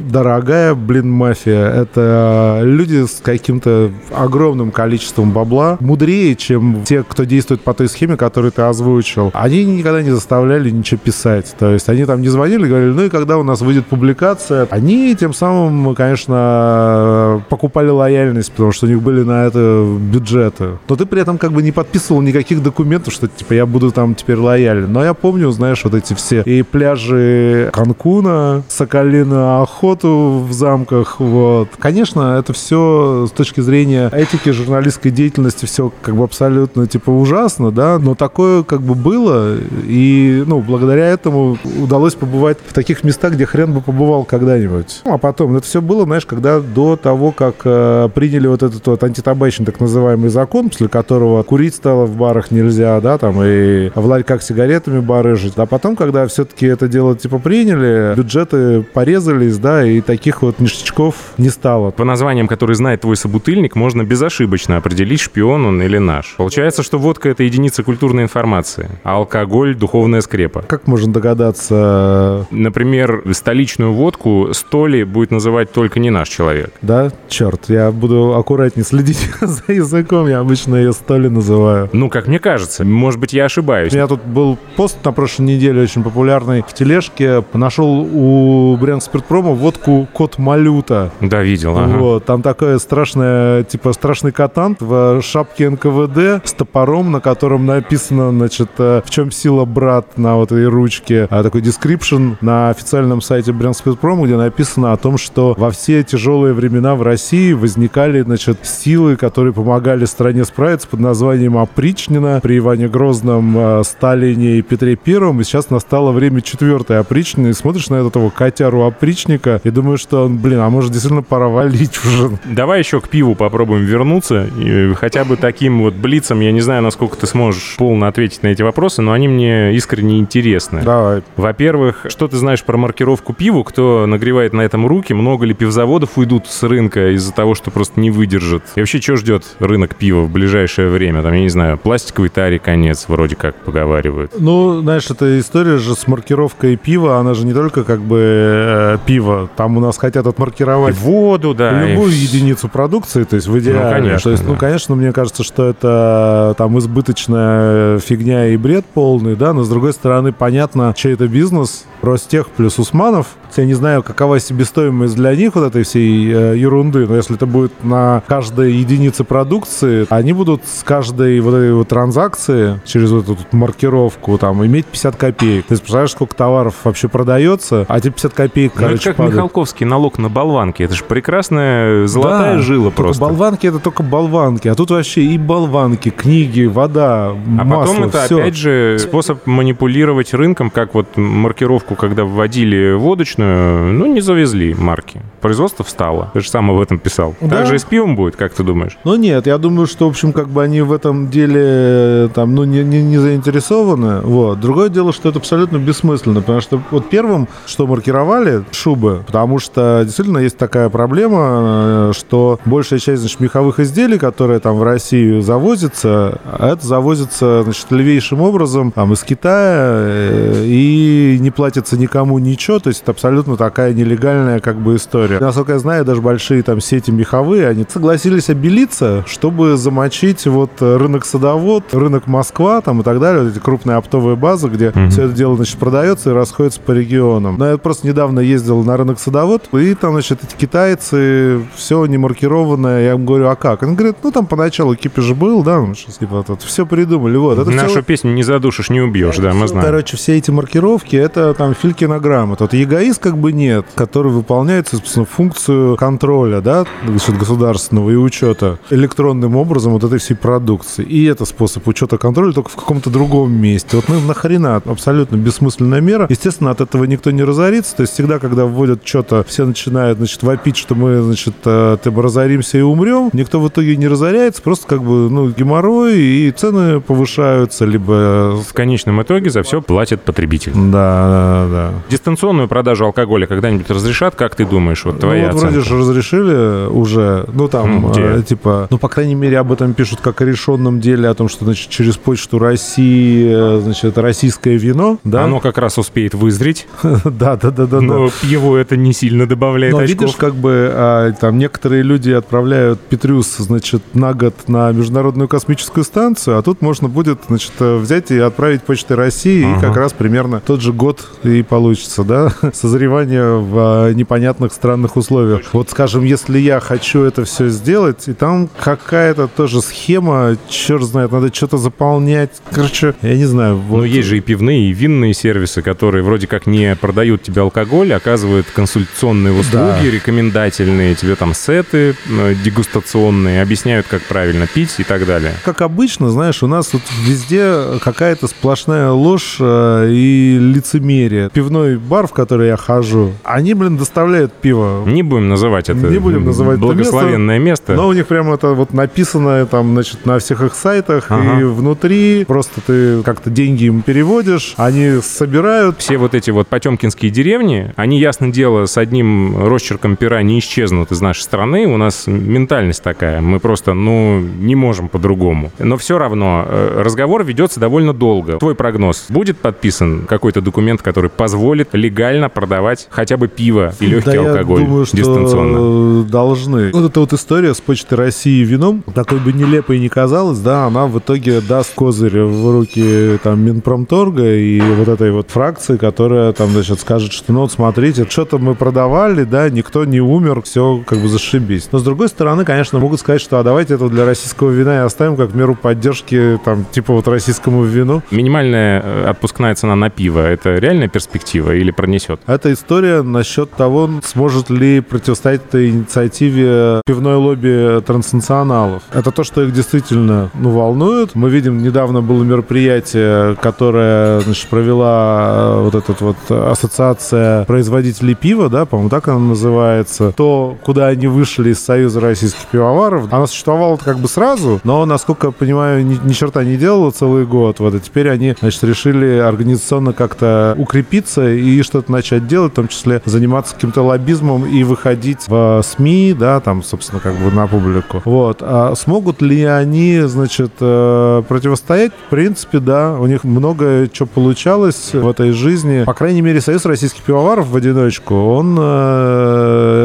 Speaker 1: дорогая, блин, мафия, это люди с каким-то огромным количеством бабла, мудрее, чем те, кто действует по той схеме, которую ты озвучил. Они никогда не заставляли ничего писать, то есть они там не звонили, говорили, ну и когда у нас выйдет публикация, они тем самым, конечно, покупали лояльность, потому что у них были на это бюджеты. Но ты при этом как бы не подписывал никаких документов, что типа я буду там теперь лоялен. Но я помню, знаешь, вот эти все и пляжи Канкуна, Соколиную охоту в замках, вот. Конечно, это все с точки зрения этики журналистской деятельности все как бы абсолютно типа ужасно, да, но такое как бы было, и, ну, благодаря этому удалось побывать в таких местах, где хрен бы побывал когда-нибудь. Ну, а потом, это все было, знаешь, когда до того, как э, приняли вот этот вот антитабачный так называемый закон, после которого курить стало в барах нельзя, да, там, и в ларьках сигаретами барыжить. А потом, когда все-таки это дело, типа, приняли, бюджеты порезались, да, и таких вот ништячков не стало.
Speaker 4: По названиям, которые знает твой собутыльник, можно безошибочно определить, шпион он или наш. Получается, что водка — это единица культурной информации, а алкоголь — духовная скрепа.
Speaker 1: Как можно догадаться?
Speaker 4: Например, столичную водку Столи будет называть только не наш человек.
Speaker 1: Да? Черт, я буду аккуратнее следить за языком, я обычно ее Столи называю.
Speaker 4: Ну, как мне кажется. Может быть, я ошибаюсь.
Speaker 1: У меня тут был пост на прошлой неделе очень популярный в тележке. Нашел у Брянск-Спиртпрома водку Кот Малюта.
Speaker 4: Да, видел. Ага.
Speaker 1: Вот, там такая страшная, типа, страшный катант в шапке НКВД с топором, на котором написано, значит, э, в чем сила брат на вот этой ручке. А такой description на официальном сайте Брянск-Спиртпрома, где написано о том, что во все тяжелые времена в России возникали, значит, силы, которые помогали стране справиться под названием опричнина при Иване Грозном, э, Сталине и Петре Первом. И сейчас настало время четвертой опричнины. И смотришь на этого котяру опричника и думаешь, что он, блин, а может действительно пора валить уже.
Speaker 4: Давай еще к пиву попробуем вернуться. И хотя бы таким вот блицом, я не знаю, насколько ты сможешь полно ответить на эти вопросы, но они мне искренне интересны.
Speaker 1: Давай.
Speaker 4: Во-первых, что ты знаешь про маркировку пиву? Кто нагревает на этом руки? Много ли пивзаводов уйдут с рынка из-за того, что просто не выдержат? И вообще, что ждет рынок пива в ближайшее время? Там, я не знаю, пластиковый таре конец, вроде как поговаривают.
Speaker 1: Ну, знаешь, эта история же с маркировкой пива, она же не только как бы э, пиво. Там у нас хотят отмаркировать
Speaker 4: и воду, да.
Speaker 1: Любую и... единицу продукции, то есть в идеале.
Speaker 4: Ну, конечно.
Speaker 1: То есть,
Speaker 4: да.
Speaker 1: ну, конечно, мне кажется, что это там избыточная фигня и бред полный, да, но с другой стороны, понятно, чей это бизнес, Ростех плюс Усманов. Я не знаю, какова себестоимость для них вот этой всей э, ерунды, но если это будет на каждой единице продукции, они будут с каждой вот этой вот транзакции через вот эту вот маркировку там иметь 50 копеек. Ты представляешь, сколько товаров вообще продается, а эти 50 копеек,
Speaker 4: Ну, это
Speaker 1: короче,
Speaker 4: как
Speaker 1: падают.
Speaker 4: Михалковский налог на болванки. Это же прекрасная золотая
Speaker 1: Да,
Speaker 4: жила просто.
Speaker 1: болванки это только болванки, а тут вообще и болванки, книги, вода,
Speaker 4: А
Speaker 1: масло,
Speaker 4: потом это
Speaker 1: всё.
Speaker 4: опять же способ манипулировать рынком, как вот маркировку, когда вводили водочную, ну не завезли марки. Производство встало. Ты же сам об этом писал.
Speaker 1: Да.
Speaker 4: Так же и с пивом будет, как ты думаешь?
Speaker 1: Ну нет, я думаю, что, в общем, как бы они в этом деле э, там, ну, не, не, не заинтересованы. Вот. Другое дело, что это абсолютно бессмысленно, потому что вот первым, что маркировали, шубы, потому что действительно есть такая проблема, э, что большая часть, значит, меховых изделий, которые там в Россию завозится, а это завозится, значит, левейшим образом там из Китая э, и не платится никому ничего, то есть это абсолютно такая нелегальная как бы история. Насколько я знаю, даже большие там сети меховые, они согласились обелиться, чтобы замочить вот рынок садовод, рынок Москва там и так далее, вот эти крупные оптовые базы, где все это дело, значит, продается и расходится по регионам. Но я просто недавно ездил на рынок садовод, и там, значит, эти китайцы, все не маркированное, я им говорю, а как? Они говорят, ну там поначалу кипиш был, да, ну, сейчас, типа, тут все придумали, вот. Это
Speaker 4: Нашу
Speaker 1: всё-
Speaker 4: песню не задушишь, не убьешь, да, мы знаем.
Speaker 1: Короче, все эти маркировки, это там филькинограммы. Тот эгоист как бы нет, который выполняет, собственно, функцию контроля, да, значит, государственного и учета электронным образом вот этой всей продукции. И это способ учета контроля только в каком-то другом месте. Вот ну, нахрена абсолютно бессмысленная мера. Естественно, от этого никто не разорится. То есть всегда, когда вводят что-то, все начинают, значит, вопить, что мы, значит, э, ты разоримся и умрем. Никто в итоге не разоряется, просто как бы, ну, геморрой, и цены повышаются, либо
Speaker 4: В конечном итоге за все платит потребитель.
Speaker 1: да, да, да.
Speaker 4: Дистанционную продажу алкоголя когда-нибудь разрешат, как ты думаешь? Вот твоя
Speaker 1: ну, вот вроде же разрешили уже, ну там,
Speaker 4: М, где?
Speaker 1: э, типа, ну, по крайней мере, об этом пишут как о решенном деле, о том, что, значит, через почту России, э, значит, российское вино, да?
Speaker 4: Оно как раз успеет вызреть,
Speaker 1: Да, да, да, да.
Speaker 4: но пиву это не сильно добавляет
Speaker 1: Но
Speaker 4: очков.
Speaker 1: видишь, как бы а, там некоторые люди отправляют Петрюс, значит, на год на Международную космическую станцию, а тут можно будет, значит, э, взять и отправить почтой России, и как раз примерно тот же год и получится, да, созревание в а, непонятных странных условиях. Вот, скажем, если я хочу это все сделать, и там какая-то тоже схема, черт знает, надо что-то заполнять, короче, я не знаю.
Speaker 4: Но
Speaker 1: вот.
Speaker 4: есть же и пивные, и винные сервисы, которые вроде как не продают тебе алкоголь, оказывают консультационные услуги,
Speaker 1: Да.
Speaker 4: рекомендательные, тебе там сеты э, дегустационные, объясняют, как правильно пить и так далее.
Speaker 1: как обычно, знаешь, у нас тут везде какая-то сплошная ложь э, и лицемерие. Пивной бар, в который я хожу, они, блин, доставляют пиво.
Speaker 4: Не будем называть это
Speaker 1: Не будем называть
Speaker 4: благословенное место.
Speaker 1: Но у них прямо это вот написано там, значит, на всех их сайтах
Speaker 4: Ага.
Speaker 1: и внутри. Просто ты как-то деньги им переводишь, они собирают.
Speaker 4: Все вот эти вот потемкинские деревни, они, ясно дело, с одним росчерком пера не исчезнут из нашей страны. У нас ментальность такая. Мы просто, ну, не можем по-другому. Но все равно э, разговор ведется довольно долго. Твой прогноз. Будет подписан какой-то документ, который позволит легально продавать хотя бы пиво и легкий
Speaker 1: да,
Speaker 4: алкоголь
Speaker 1: я думаю, что
Speaker 4: дистанционно?
Speaker 1: должны. Вот эта вот история с Почтой России и вином, такой бы нелепой не казалась, да, она в итоге даст козырь в руки там Минпромторга и вот этой вот фракции, которая там, значит, скажет, что ну вот смотрите, что-то мы продавали, да, никто не умер, все как бы зашибись. Но с другой стороны, конечно, могут сказать, что а давайте это для российского вина и оставим как меру поддержки, там, типа вот российскому вину.
Speaker 4: Минимальная э, отпускная цена на пиво – это реальная перспектива или пронесет?
Speaker 1: Это история насчет того, сможет ли противостоять этой инициативе пивной лобби транснационалов. Это то, что их действительно ну, волнует. Мы видим, недавно было мероприятие, которое значит, провела э, вот эта вот ассоциация производителей пива, да, по-моему, так она называется. То, куда они вышли из Союза российских пивоваров, она существовала как бы сразу, но, насколько я понимаю, ни, ни черта не делала целый год. Вот, и теперь они, значит, решили организационно как-то укрепиться и что-то начать делать, в том числе заниматься каким-то лоббизмом и выходить в СМИ, да, там, собственно, как бы на публику. Вот. А смогут ли они, значит, э, противостоять? В принципе, да. У них много чего получалось в этой жизни. По крайней мере, Союз российских пивоваров в одиночку, он э,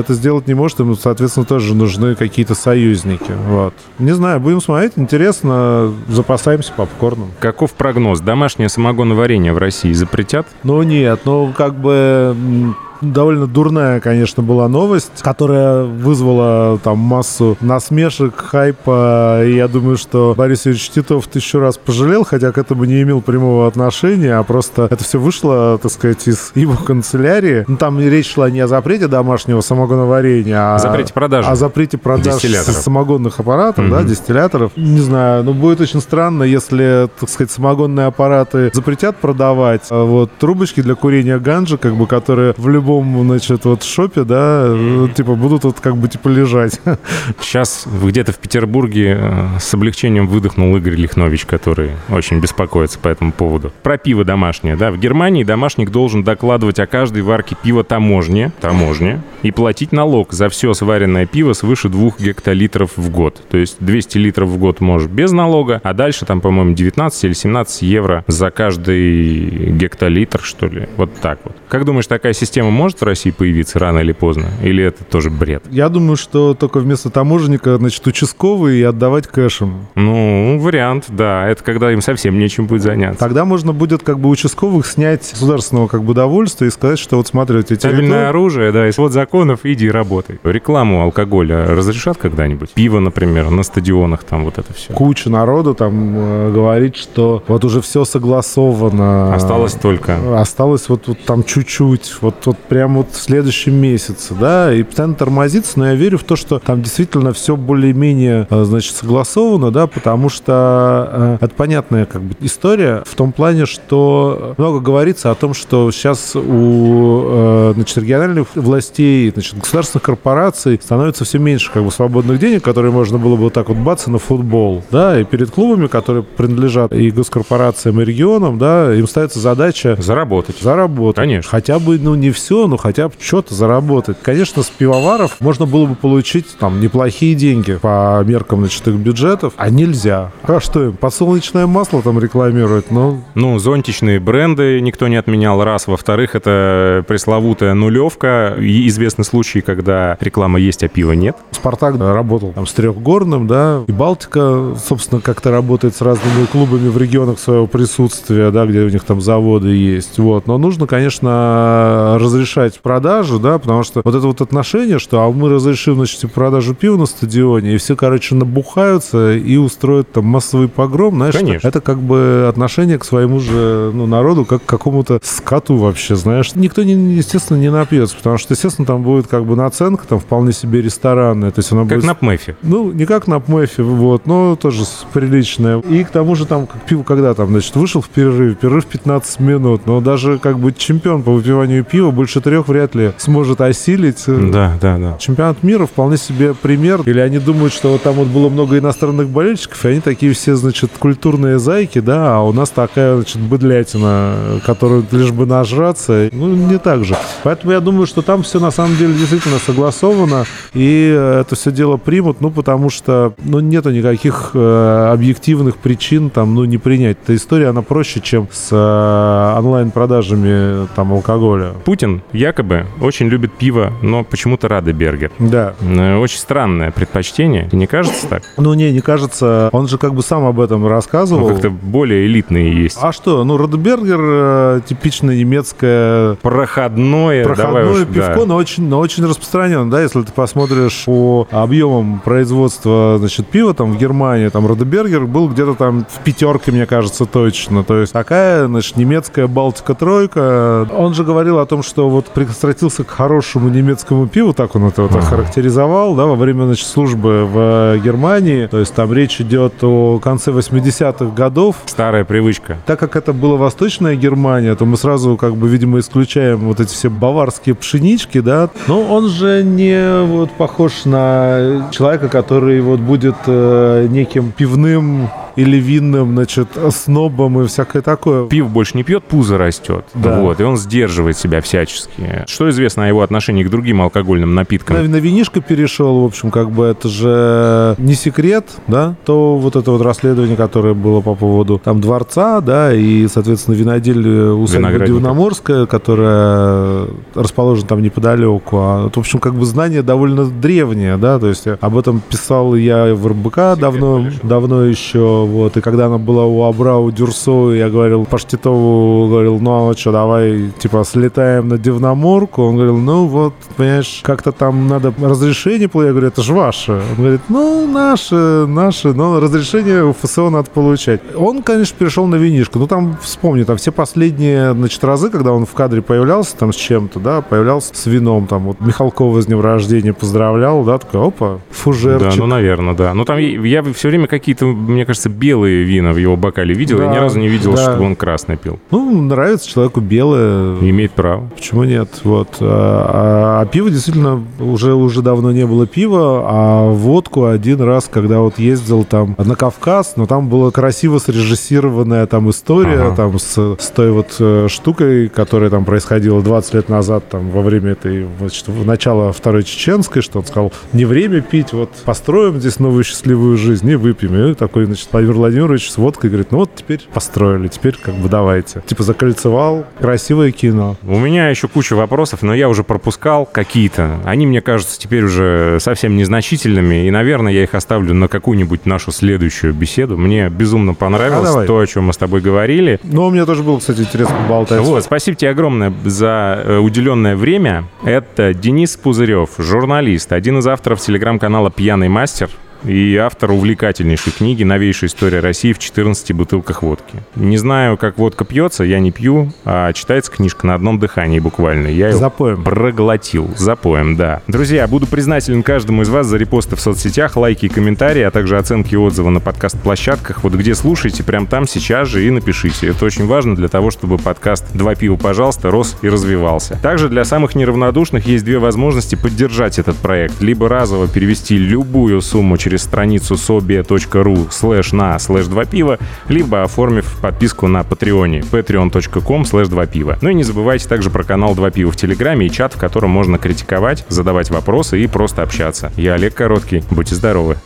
Speaker 1: это сделать не может. Ему, соответственно, тоже нужны какие-то союзники. Вот. Не знаю, будем смотреть. Интересно. Запасаемся попкорном.
Speaker 4: Каков прогноз? Домашнее самогоноварение в России запретят?
Speaker 1: Ну, нет, ну как бы довольно дурная, конечно, была новость, которая вызвала там массу насмешек, хайпа. И я думаю, что Борис Юрьевич Титов тысячу раз пожалел, хотя к этому не имел прямого отношения, а просто это все вышло, так сказать, из его канцелярии. Ну, там речь шла не о запрете домашнего самогоноварения, а...
Speaker 4: Запрете продажи.
Speaker 1: О запрете продаж самогонных аппаратов, mm-hmm. да, дистилляторов. Не знаю, но будет очень странно, если, так сказать, самогонные аппараты запретят продавать. А вот трубочки для курения ганджи, как бы, которые в любом любом, значит, вот шопе, да, типа будут вот как бы типа лежать.
Speaker 4: Сейчас где-то в Петербурге э, с облегчением выдохнул Игорь Лихнович, который очень беспокоится по этому поводу. Про пиво домашнее, да. В Германии домашник должен докладывать о каждой варке пива таможне, таможне, и платить налог за все сваренное пиво свыше 2 гектолитров в год. То есть 200 литров в год может без налога, а дальше там, по-моему, 19 или 17 евро за каждый гектолитр, что ли. Вот так вот. Как думаешь, такая система может в России появиться рано или поздно? Или это тоже бред?
Speaker 1: Я думаю, что только вместо таможенника, значит, участковый и отдавать кэшем.
Speaker 4: Ну, вариант, да. Это когда им совсем нечем будет заняться.
Speaker 1: Тогда можно будет как бы участковых снять государственного как бы удовольствия и сказать, что вот смотри, у тебя
Speaker 4: Стабильное оружие, да, и вот законов, иди работай. Рекламу алкоголя разрешат когда-нибудь? Пиво, например, на стадионах, там вот это все.
Speaker 1: Куча народу там э, говорит, что вот уже все согласовано.
Speaker 4: Осталось только.
Speaker 1: Осталось вот, вот там чуть-чуть. Вот, вот прямо вот в следующем месяце, да, и постоянно тормозится, но я верю в то, что там действительно все более-менее, э, значит, согласовано, да, потому что э, это понятная как бы история в том плане, что много говорится о том, что сейчас у, э, значит, региональных властей, значит, государственных корпораций становится все меньше как бы свободных денег, которые можно было бы вот так вот баться на футбол, да, и перед клубами, которые принадлежат и госкорпорациям, и регионам, да, им ставится задача
Speaker 4: заработать.
Speaker 1: Заработать. Конечно. Хотя бы, ну, не все, ну хотя бы что-то заработать. Конечно, с пивоваров можно было бы получить там неплохие деньги по меркам, значит, их бюджетов, а нельзя. А что им, подсолнечное масло там рекламируют? Ну,
Speaker 4: ну зонтичные бренды никто не отменял, раз. Во-вторых, это пресловутая нулевка. И известны случаи, когда реклама есть, а пива нет.
Speaker 1: Спартак работал там с трехгорным, да, и Балтика, собственно, как-то работает с разными клубами в регионах своего присутствия, да, где у них там заводы есть. Вот. Но нужно, конечно, разрешить разрешать продажу, да, потому что вот это вот отношение, что а мы разрешим, значит, продажу пива на стадионе, и все, короче, набухаются и устроят там массовый погром, знаешь,
Speaker 4: Конечно.
Speaker 1: это как бы отношение к своему же, ну, народу, как к какому-то скоту вообще, знаешь. Никто, не, естественно, не напьется, потому что, естественно, там будет как бы наценка, там вполне себе ресторанная, то есть она
Speaker 4: как
Speaker 1: будет...
Speaker 4: на ПМЭФе.
Speaker 1: Ну, не как на ПМЭФе, вот, но тоже приличная. И к тому же там как пиво, когда там, значит, вышел в перерыв, перерыв 15 минут, но даже как бы чемпион по выпиванию пива больше трех вряд ли сможет осилить.
Speaker 4: Да, да, да.
Speaker 1: Чемпионат мира вполне себе пример. Или они думают, что вот там вот было много иностранных болельщиков, и они такие все, значит, культурные зайки, да, а у нас такая, значит, быдлятина, которую лишь бы нажраться. Ну, не так же. Поэтому я думаю, что там все на самом деле действительно согласовано, и это все дело примут, ну, потому что, ну, нету никаких э, объективных причин там, ну, не принять. Эта история, она проще, чем с э, онлайн-продажами там алкоголя.
Speaker 4: Путин якобы очень любит пиво, но почему-то рады Бергер.
Speaker 1: Да.
Speaker 4: Э, очень странное предпочтение. Не кажется так?
Speaker 1: Ну, не, не кажется. Он же как бы сам об этом рассказывал.
Speaker 4: Ну, как-то более элитные есть.
Speaker 1: А что? Ну, Радебергер э, типично немецкое...
Speaker 4: Проходное.
Speaker 1: Проходное уж, пивко, да. но, очень, но очень распространено, да, если ты посмотришь по объемам производства, значит, пива там в Германии, там Радебергер был где-то там в пятерке, мне кажется, точно. То есть такая, значит, немецкая Балтика-тройка. Он же говорил о том, что вот прекратился к хорошему немецкому пиву, так он это вот охарактеризовал, да, во время, значит, службы в Германии. То есть там речь идет о конце 80-х годов.
Speaker 4: Старая привычка.
Speaker 1: Так как это была Восточная Германия, то мы сразу, как бы, видимо, исключаем вот эти все баварские пшенички, да. Но он же не вот похож на человека, который вот будет э, неким пивным или винным, значит, снобом и всякое такое.
Speaker 4: Пиво больше не пьет, пузо растет. Да. Вот, и он сдерживает себя всячески практически. Что известно о его отношении к другим алкогольным напиткам?
Speaker 1: На, на винишко перешел, в общем, как бы это же не секрет, да, то вот это вот расследование, которое было по поводу там дворца, да, и, соответственно, винодель усадьба Дивноморская, которая расположена там неподалеку. А, в общем, как бы знание довольно древнее, да, то есть об этом писал я в РБК давно, давно еще, вот, и когда она была у Абрау Дюрсо, я говорил Паштитову, говорил, ну, а что, давай, типа, слетаем на Дивноморку, он говорил, ну, вот, понимаешь, как-то там надо разрешение, я говорю, это же ваше. Он говорит, ну, наше, наше, но разрешение у ФСО надо получать. Он, конечно, перешел на винишко, ну, там, вспомни, там все последние, значит, разы, когда он в кадре появлялся там с чем-то, да, появлялся с вином, там, вот Михалкова с днем рождения поздравлял, да, такой, опа, фужерчик.
Speaker 4: Да, ну, наверное, да. Ну, там я все время какие-то, мне кажется, белые вина в его бокале видел, да, я ни разу не видел, да. чтобы он красное пил.
Speaker 1: Ну, нравится человеку белое.
Speaker 4: Имеет право.
Speaker 1: Почему нет? Вот. А, а, а пиво действительно уже, уже давно не было пива, а водку один раз, когда вот ездил там на Кавказ, но там была красиво срежиссированная там история, ага. там с, с той вот э, штукой, которая там происходила 20 лет назад, там во время этой, значит, начала Второй Чеченской, что он сказал, не время пить, вот построим здесь новую счастливую жизнь и выпьем. И такой, значит, Владимир Владимирович с водкой говорит, ну вот теперь построили, теперь как бы давайте. Типа закольцевал, красивое кино.
Speaker 4: У меня еще куча вопросов, но я уже пропускал какие-то. Они, мне кажутся, теперь уже совсем незначительными, и, наверное, я их оставлю на какую-нибудь нашу следующую беседу. Мне безумно понравилось а то, о чем мы с тобой говорили.
Speaker 1: Ну, у меня тоже было, кстати, интересно поболтать.
Speaker 4: Вот, спасибо тебе огромное за э, уделенное время. Это Денис Пузырев, журналист, один из авторов телеграм-канала «Пьяный мастер» и автор увлекательнейшей книги «Новейшая история России в 14 бутылках водки». Не знаю, как водка пьется, я не пью, а читается книжка на одном дыхании буквально. Я ее
Speaker 1: Запоем.
Speaker 4: проглотил. Запоем, да. Друзья, буду признателен каждому из вас за репосты в соцсетях, лайки и комментарии, а также оценки и отзывы на подкаст-площадках. Вот где слушаете, прям там сейчас же и напишите. Это очень важно для того, чтобы подкаст «Два пива, пожалуйста» рос и развивался. Также для самых неравнодушных есть две возможности поддержать этот проект. Либо разово перевести любую сумму через через страницу sobe.ru слэш на слэш 2 пива, либо оформив подписку на Патреоне patreon.com слэш 2 пива. Ну и не забывайте также про канал 2 пива в Телеграме и чат, в котором можно критиковать, задавать вопросы и просто общаться. Я Олег Короткий. Будьте здоровы.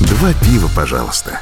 Speaker 3: Два пива, пожалуйста.